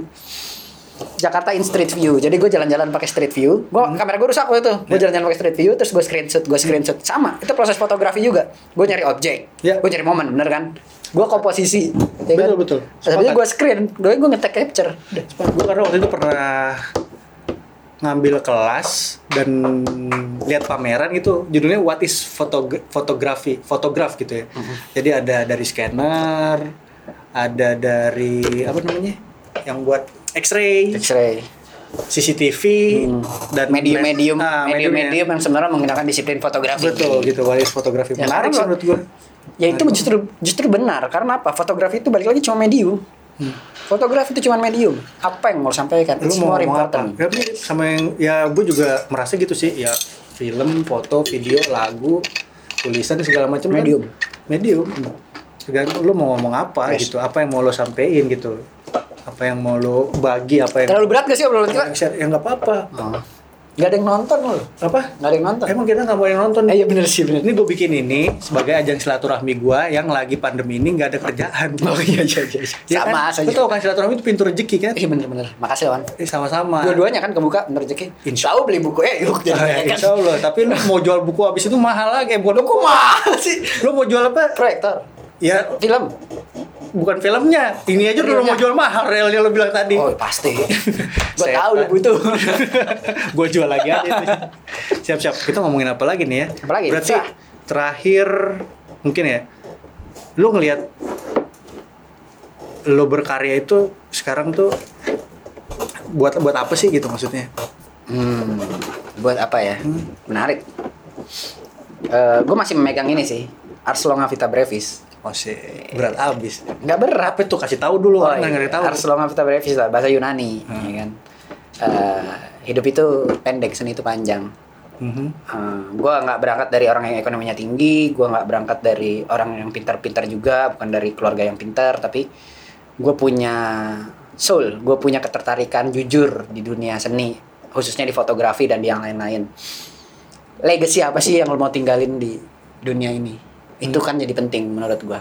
Jakarta in Street View. Jadi gue jalan-jalan pakai Street View. Gue kamera gue rusak waktu itu. Gue jalan-jalan pakai Street View, terus gue screenshot, gue screenshot. Sama, itu proses fotografi juga. Gue nyari objek, Ya. gue nyari momen, bener kan? Gue komposisi, ya kan? Betul, betul. Habis itu Sepakat. gue screen, gue gue ngetek capture. Gue karena waktu itu pernah ngambil kelas dan lihat pameran itu judulnya What is Photog- Photography Photograph gitu ya. Jadi ada dari scanner, ada dari apa namanya? Yang buat X-ray, X-ray. CCTV Hmm. dan medium-medium Ah, medium-medium yang sebenarnya menggunakan disiplin fotografi. Betul gitu, What is Photography. Ya, Menarik sih menurut gue. Ya itu justru justru benar karena apa? Fotografi itu balik lagi cuma medium. Fotografi itu cuma medium. Apa yang mau sampaikan? Lu It's mau ngomong apa? important. Ya, sama yang ya gue juga merasa gitu sih ya film, foto, video, lagu, tulisan segala macam kan Medium. medium. Tergantung lu mau ngomong apa Yes. gitu, apa yang mau lo sampein gitu, apa yang mau lo bagi, apa yang Terlalu berat gak sih obrolan kita? ya nggak apa-apa. Oh. Gak ada yang nonton loh. Apa? Gak ada yang nonton. Emang kita mau yang nonton? Eh, iya bener sih bener. Ini gue bikin ini sebagai ajang silaturahmi gue yang lagi pandemi ini nggak ada kerjaan. Oh iya iya iya. Ya Sama kan? saja. Lu tau kan silaturahmi itu pintu rezeki kan? Iya bener-bener. Makasih Wan. Eh, sama-sama. Dua-duanya kan kebuka bener rezeki. Insya- Tahu beli buku eh yuk jadi kan. Insya Allah. Tapi lu mau jual buku habis itu mahal lagi. Eh, bukan buku mahal sih? Lu mau jual apa? Proyektor. Ya Film. Bukan filmnya. Ini aja Realnya. mau jual mahal realnya lu bilang tadi. Oh pasti. Gue tahu lu butuh. gue jual lagi aja itu. Siap-siap. Kita ngomongin apa lagi nih ya? Apa lagi? Berarti terakhir mungkin ya. Lu ngelihat lu berkarya itu sekarang tuh buat buat apa sih gitu maksudnya? Hmm, buat apa ya? Menarik. gue masih memegang ini sih, Ars Longa Vita Brevis. Oh sih, berat abis. Nggak berat. Apa tuh kasih tahu dulu Oh, iya. tahu. Ars Longa Vita Brevis lah, bahasa Yunani, Hmm. ya kan. Eh, hidup itu pendek, seni itu panjang. Mhm. gue nggak berangkat dari orang yang ekonominya tinggi, gue nggak berangkat dari orang yang pintar-pintar juga, bukan dari keluarga yang pintar, tapi gue punya soul, gue punya ketertarikan jujur di dunia seni, khususnya di fotografi dan di yang lain-lain. Legacy apa sih yang lo mau tinggalin di dunia ini? Itu kan jadi penting menurut gue.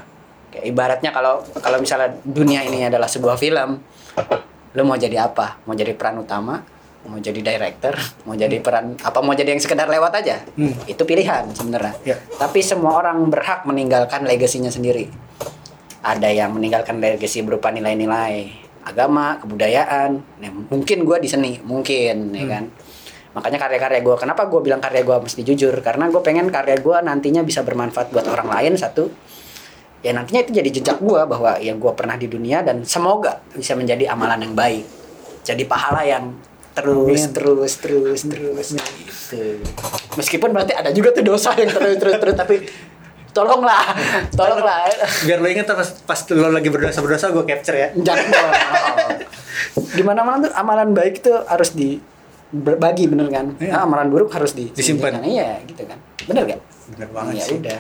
Kayak ibaratnya kalau kalau misalnya dunia ini adalah sebuah film, lo mau jadi apa? Mau jadi peran utama? Mau jadi director? Mau jadi peran apa? Mau jadi yang sekedar lewat aja? Hmm. Itu pilihan sebenarnya. Ya. Tapi semua orang berhak meninggalkan legasinya sendiri. Ada yang meninggalkan legacy berupa nilai-nilai agama, kebudayaan. Nah, mungkin gue di seni, mungkin ya kan. Makanya karya-karya gue, kenapa gue bilang karya gue mesti jujur? Karena gue pengen karya gue nantinya bisa bermanfaat buat orang lain satu. Ya nantinya itu jadi jejak gue bahwa ya gue pernah di dunia dan semoga bisa menjadi amalan yang baik. Jadi pahala yang terus Amin. terus terus terus gitu. Meskipun berarti ada juga tuh dosa yang terus terus terus tapi tolonglah, tolonglah. Biar lo inget pas, pas lo lagi berdosa berdosa gue capture ya. Jangan dong. Di mana-mana tuh amalan baik itu harus di berbagi bener kan? Iya. Ah, amalan buruk harus di Disimpan. Iya, gitu kan. Bener gak? Bener banget ya sih. udah.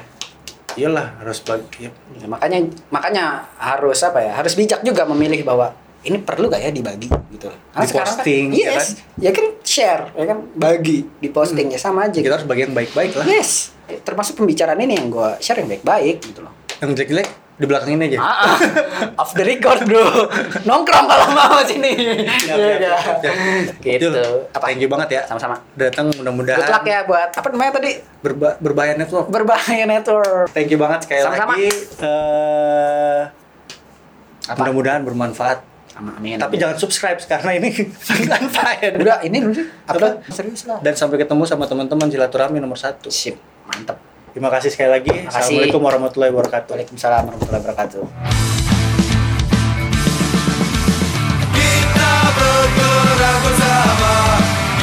Iyalah harus bagi. ya. Ya, makanya makanya harus apa ya? Harus bijak juga memilih bahwa ini perlu gak ya dibagi gitu loh. Di-posting, ya yes, ya kan share, ya kan bagi di posting ya sama aja. Kita harus bagian baik-baik lah. Yes, termasuk pembicaraan ini yang gue share yang baik-baik gitu loh. Yang jelek-jelek di belakang ini aja. Ah, ah. off the record bro, nongkrong kalau mau sini. Iya, iya. siap, siap. Gitu. Jul, Apa? Thank you banget ya. Sama-sama. Datang mudah-mudahan. Good luck ya buat apa namanya tadi Berba berbahaya network. berbahaya network. Thank you banget sekali Sama-sama. lagi. Eh, Apa? mudah-mudahan bermanfaat. Sama amin. Tapi jangan subscribe karena ini unfair. udah ini dulu sih. Apa? Serius lah. Dan sampai ketemu sama teman-teman silaturahmi nomor satu. Sip, mantep. Terima kasih sekali lagi. Kasih. Assalamualaikum warahmatullahi wabarakatuh. Waalaikumsalam warahmatullahi wabarakatuh. Kita bergerak bersama,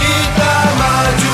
kita maju.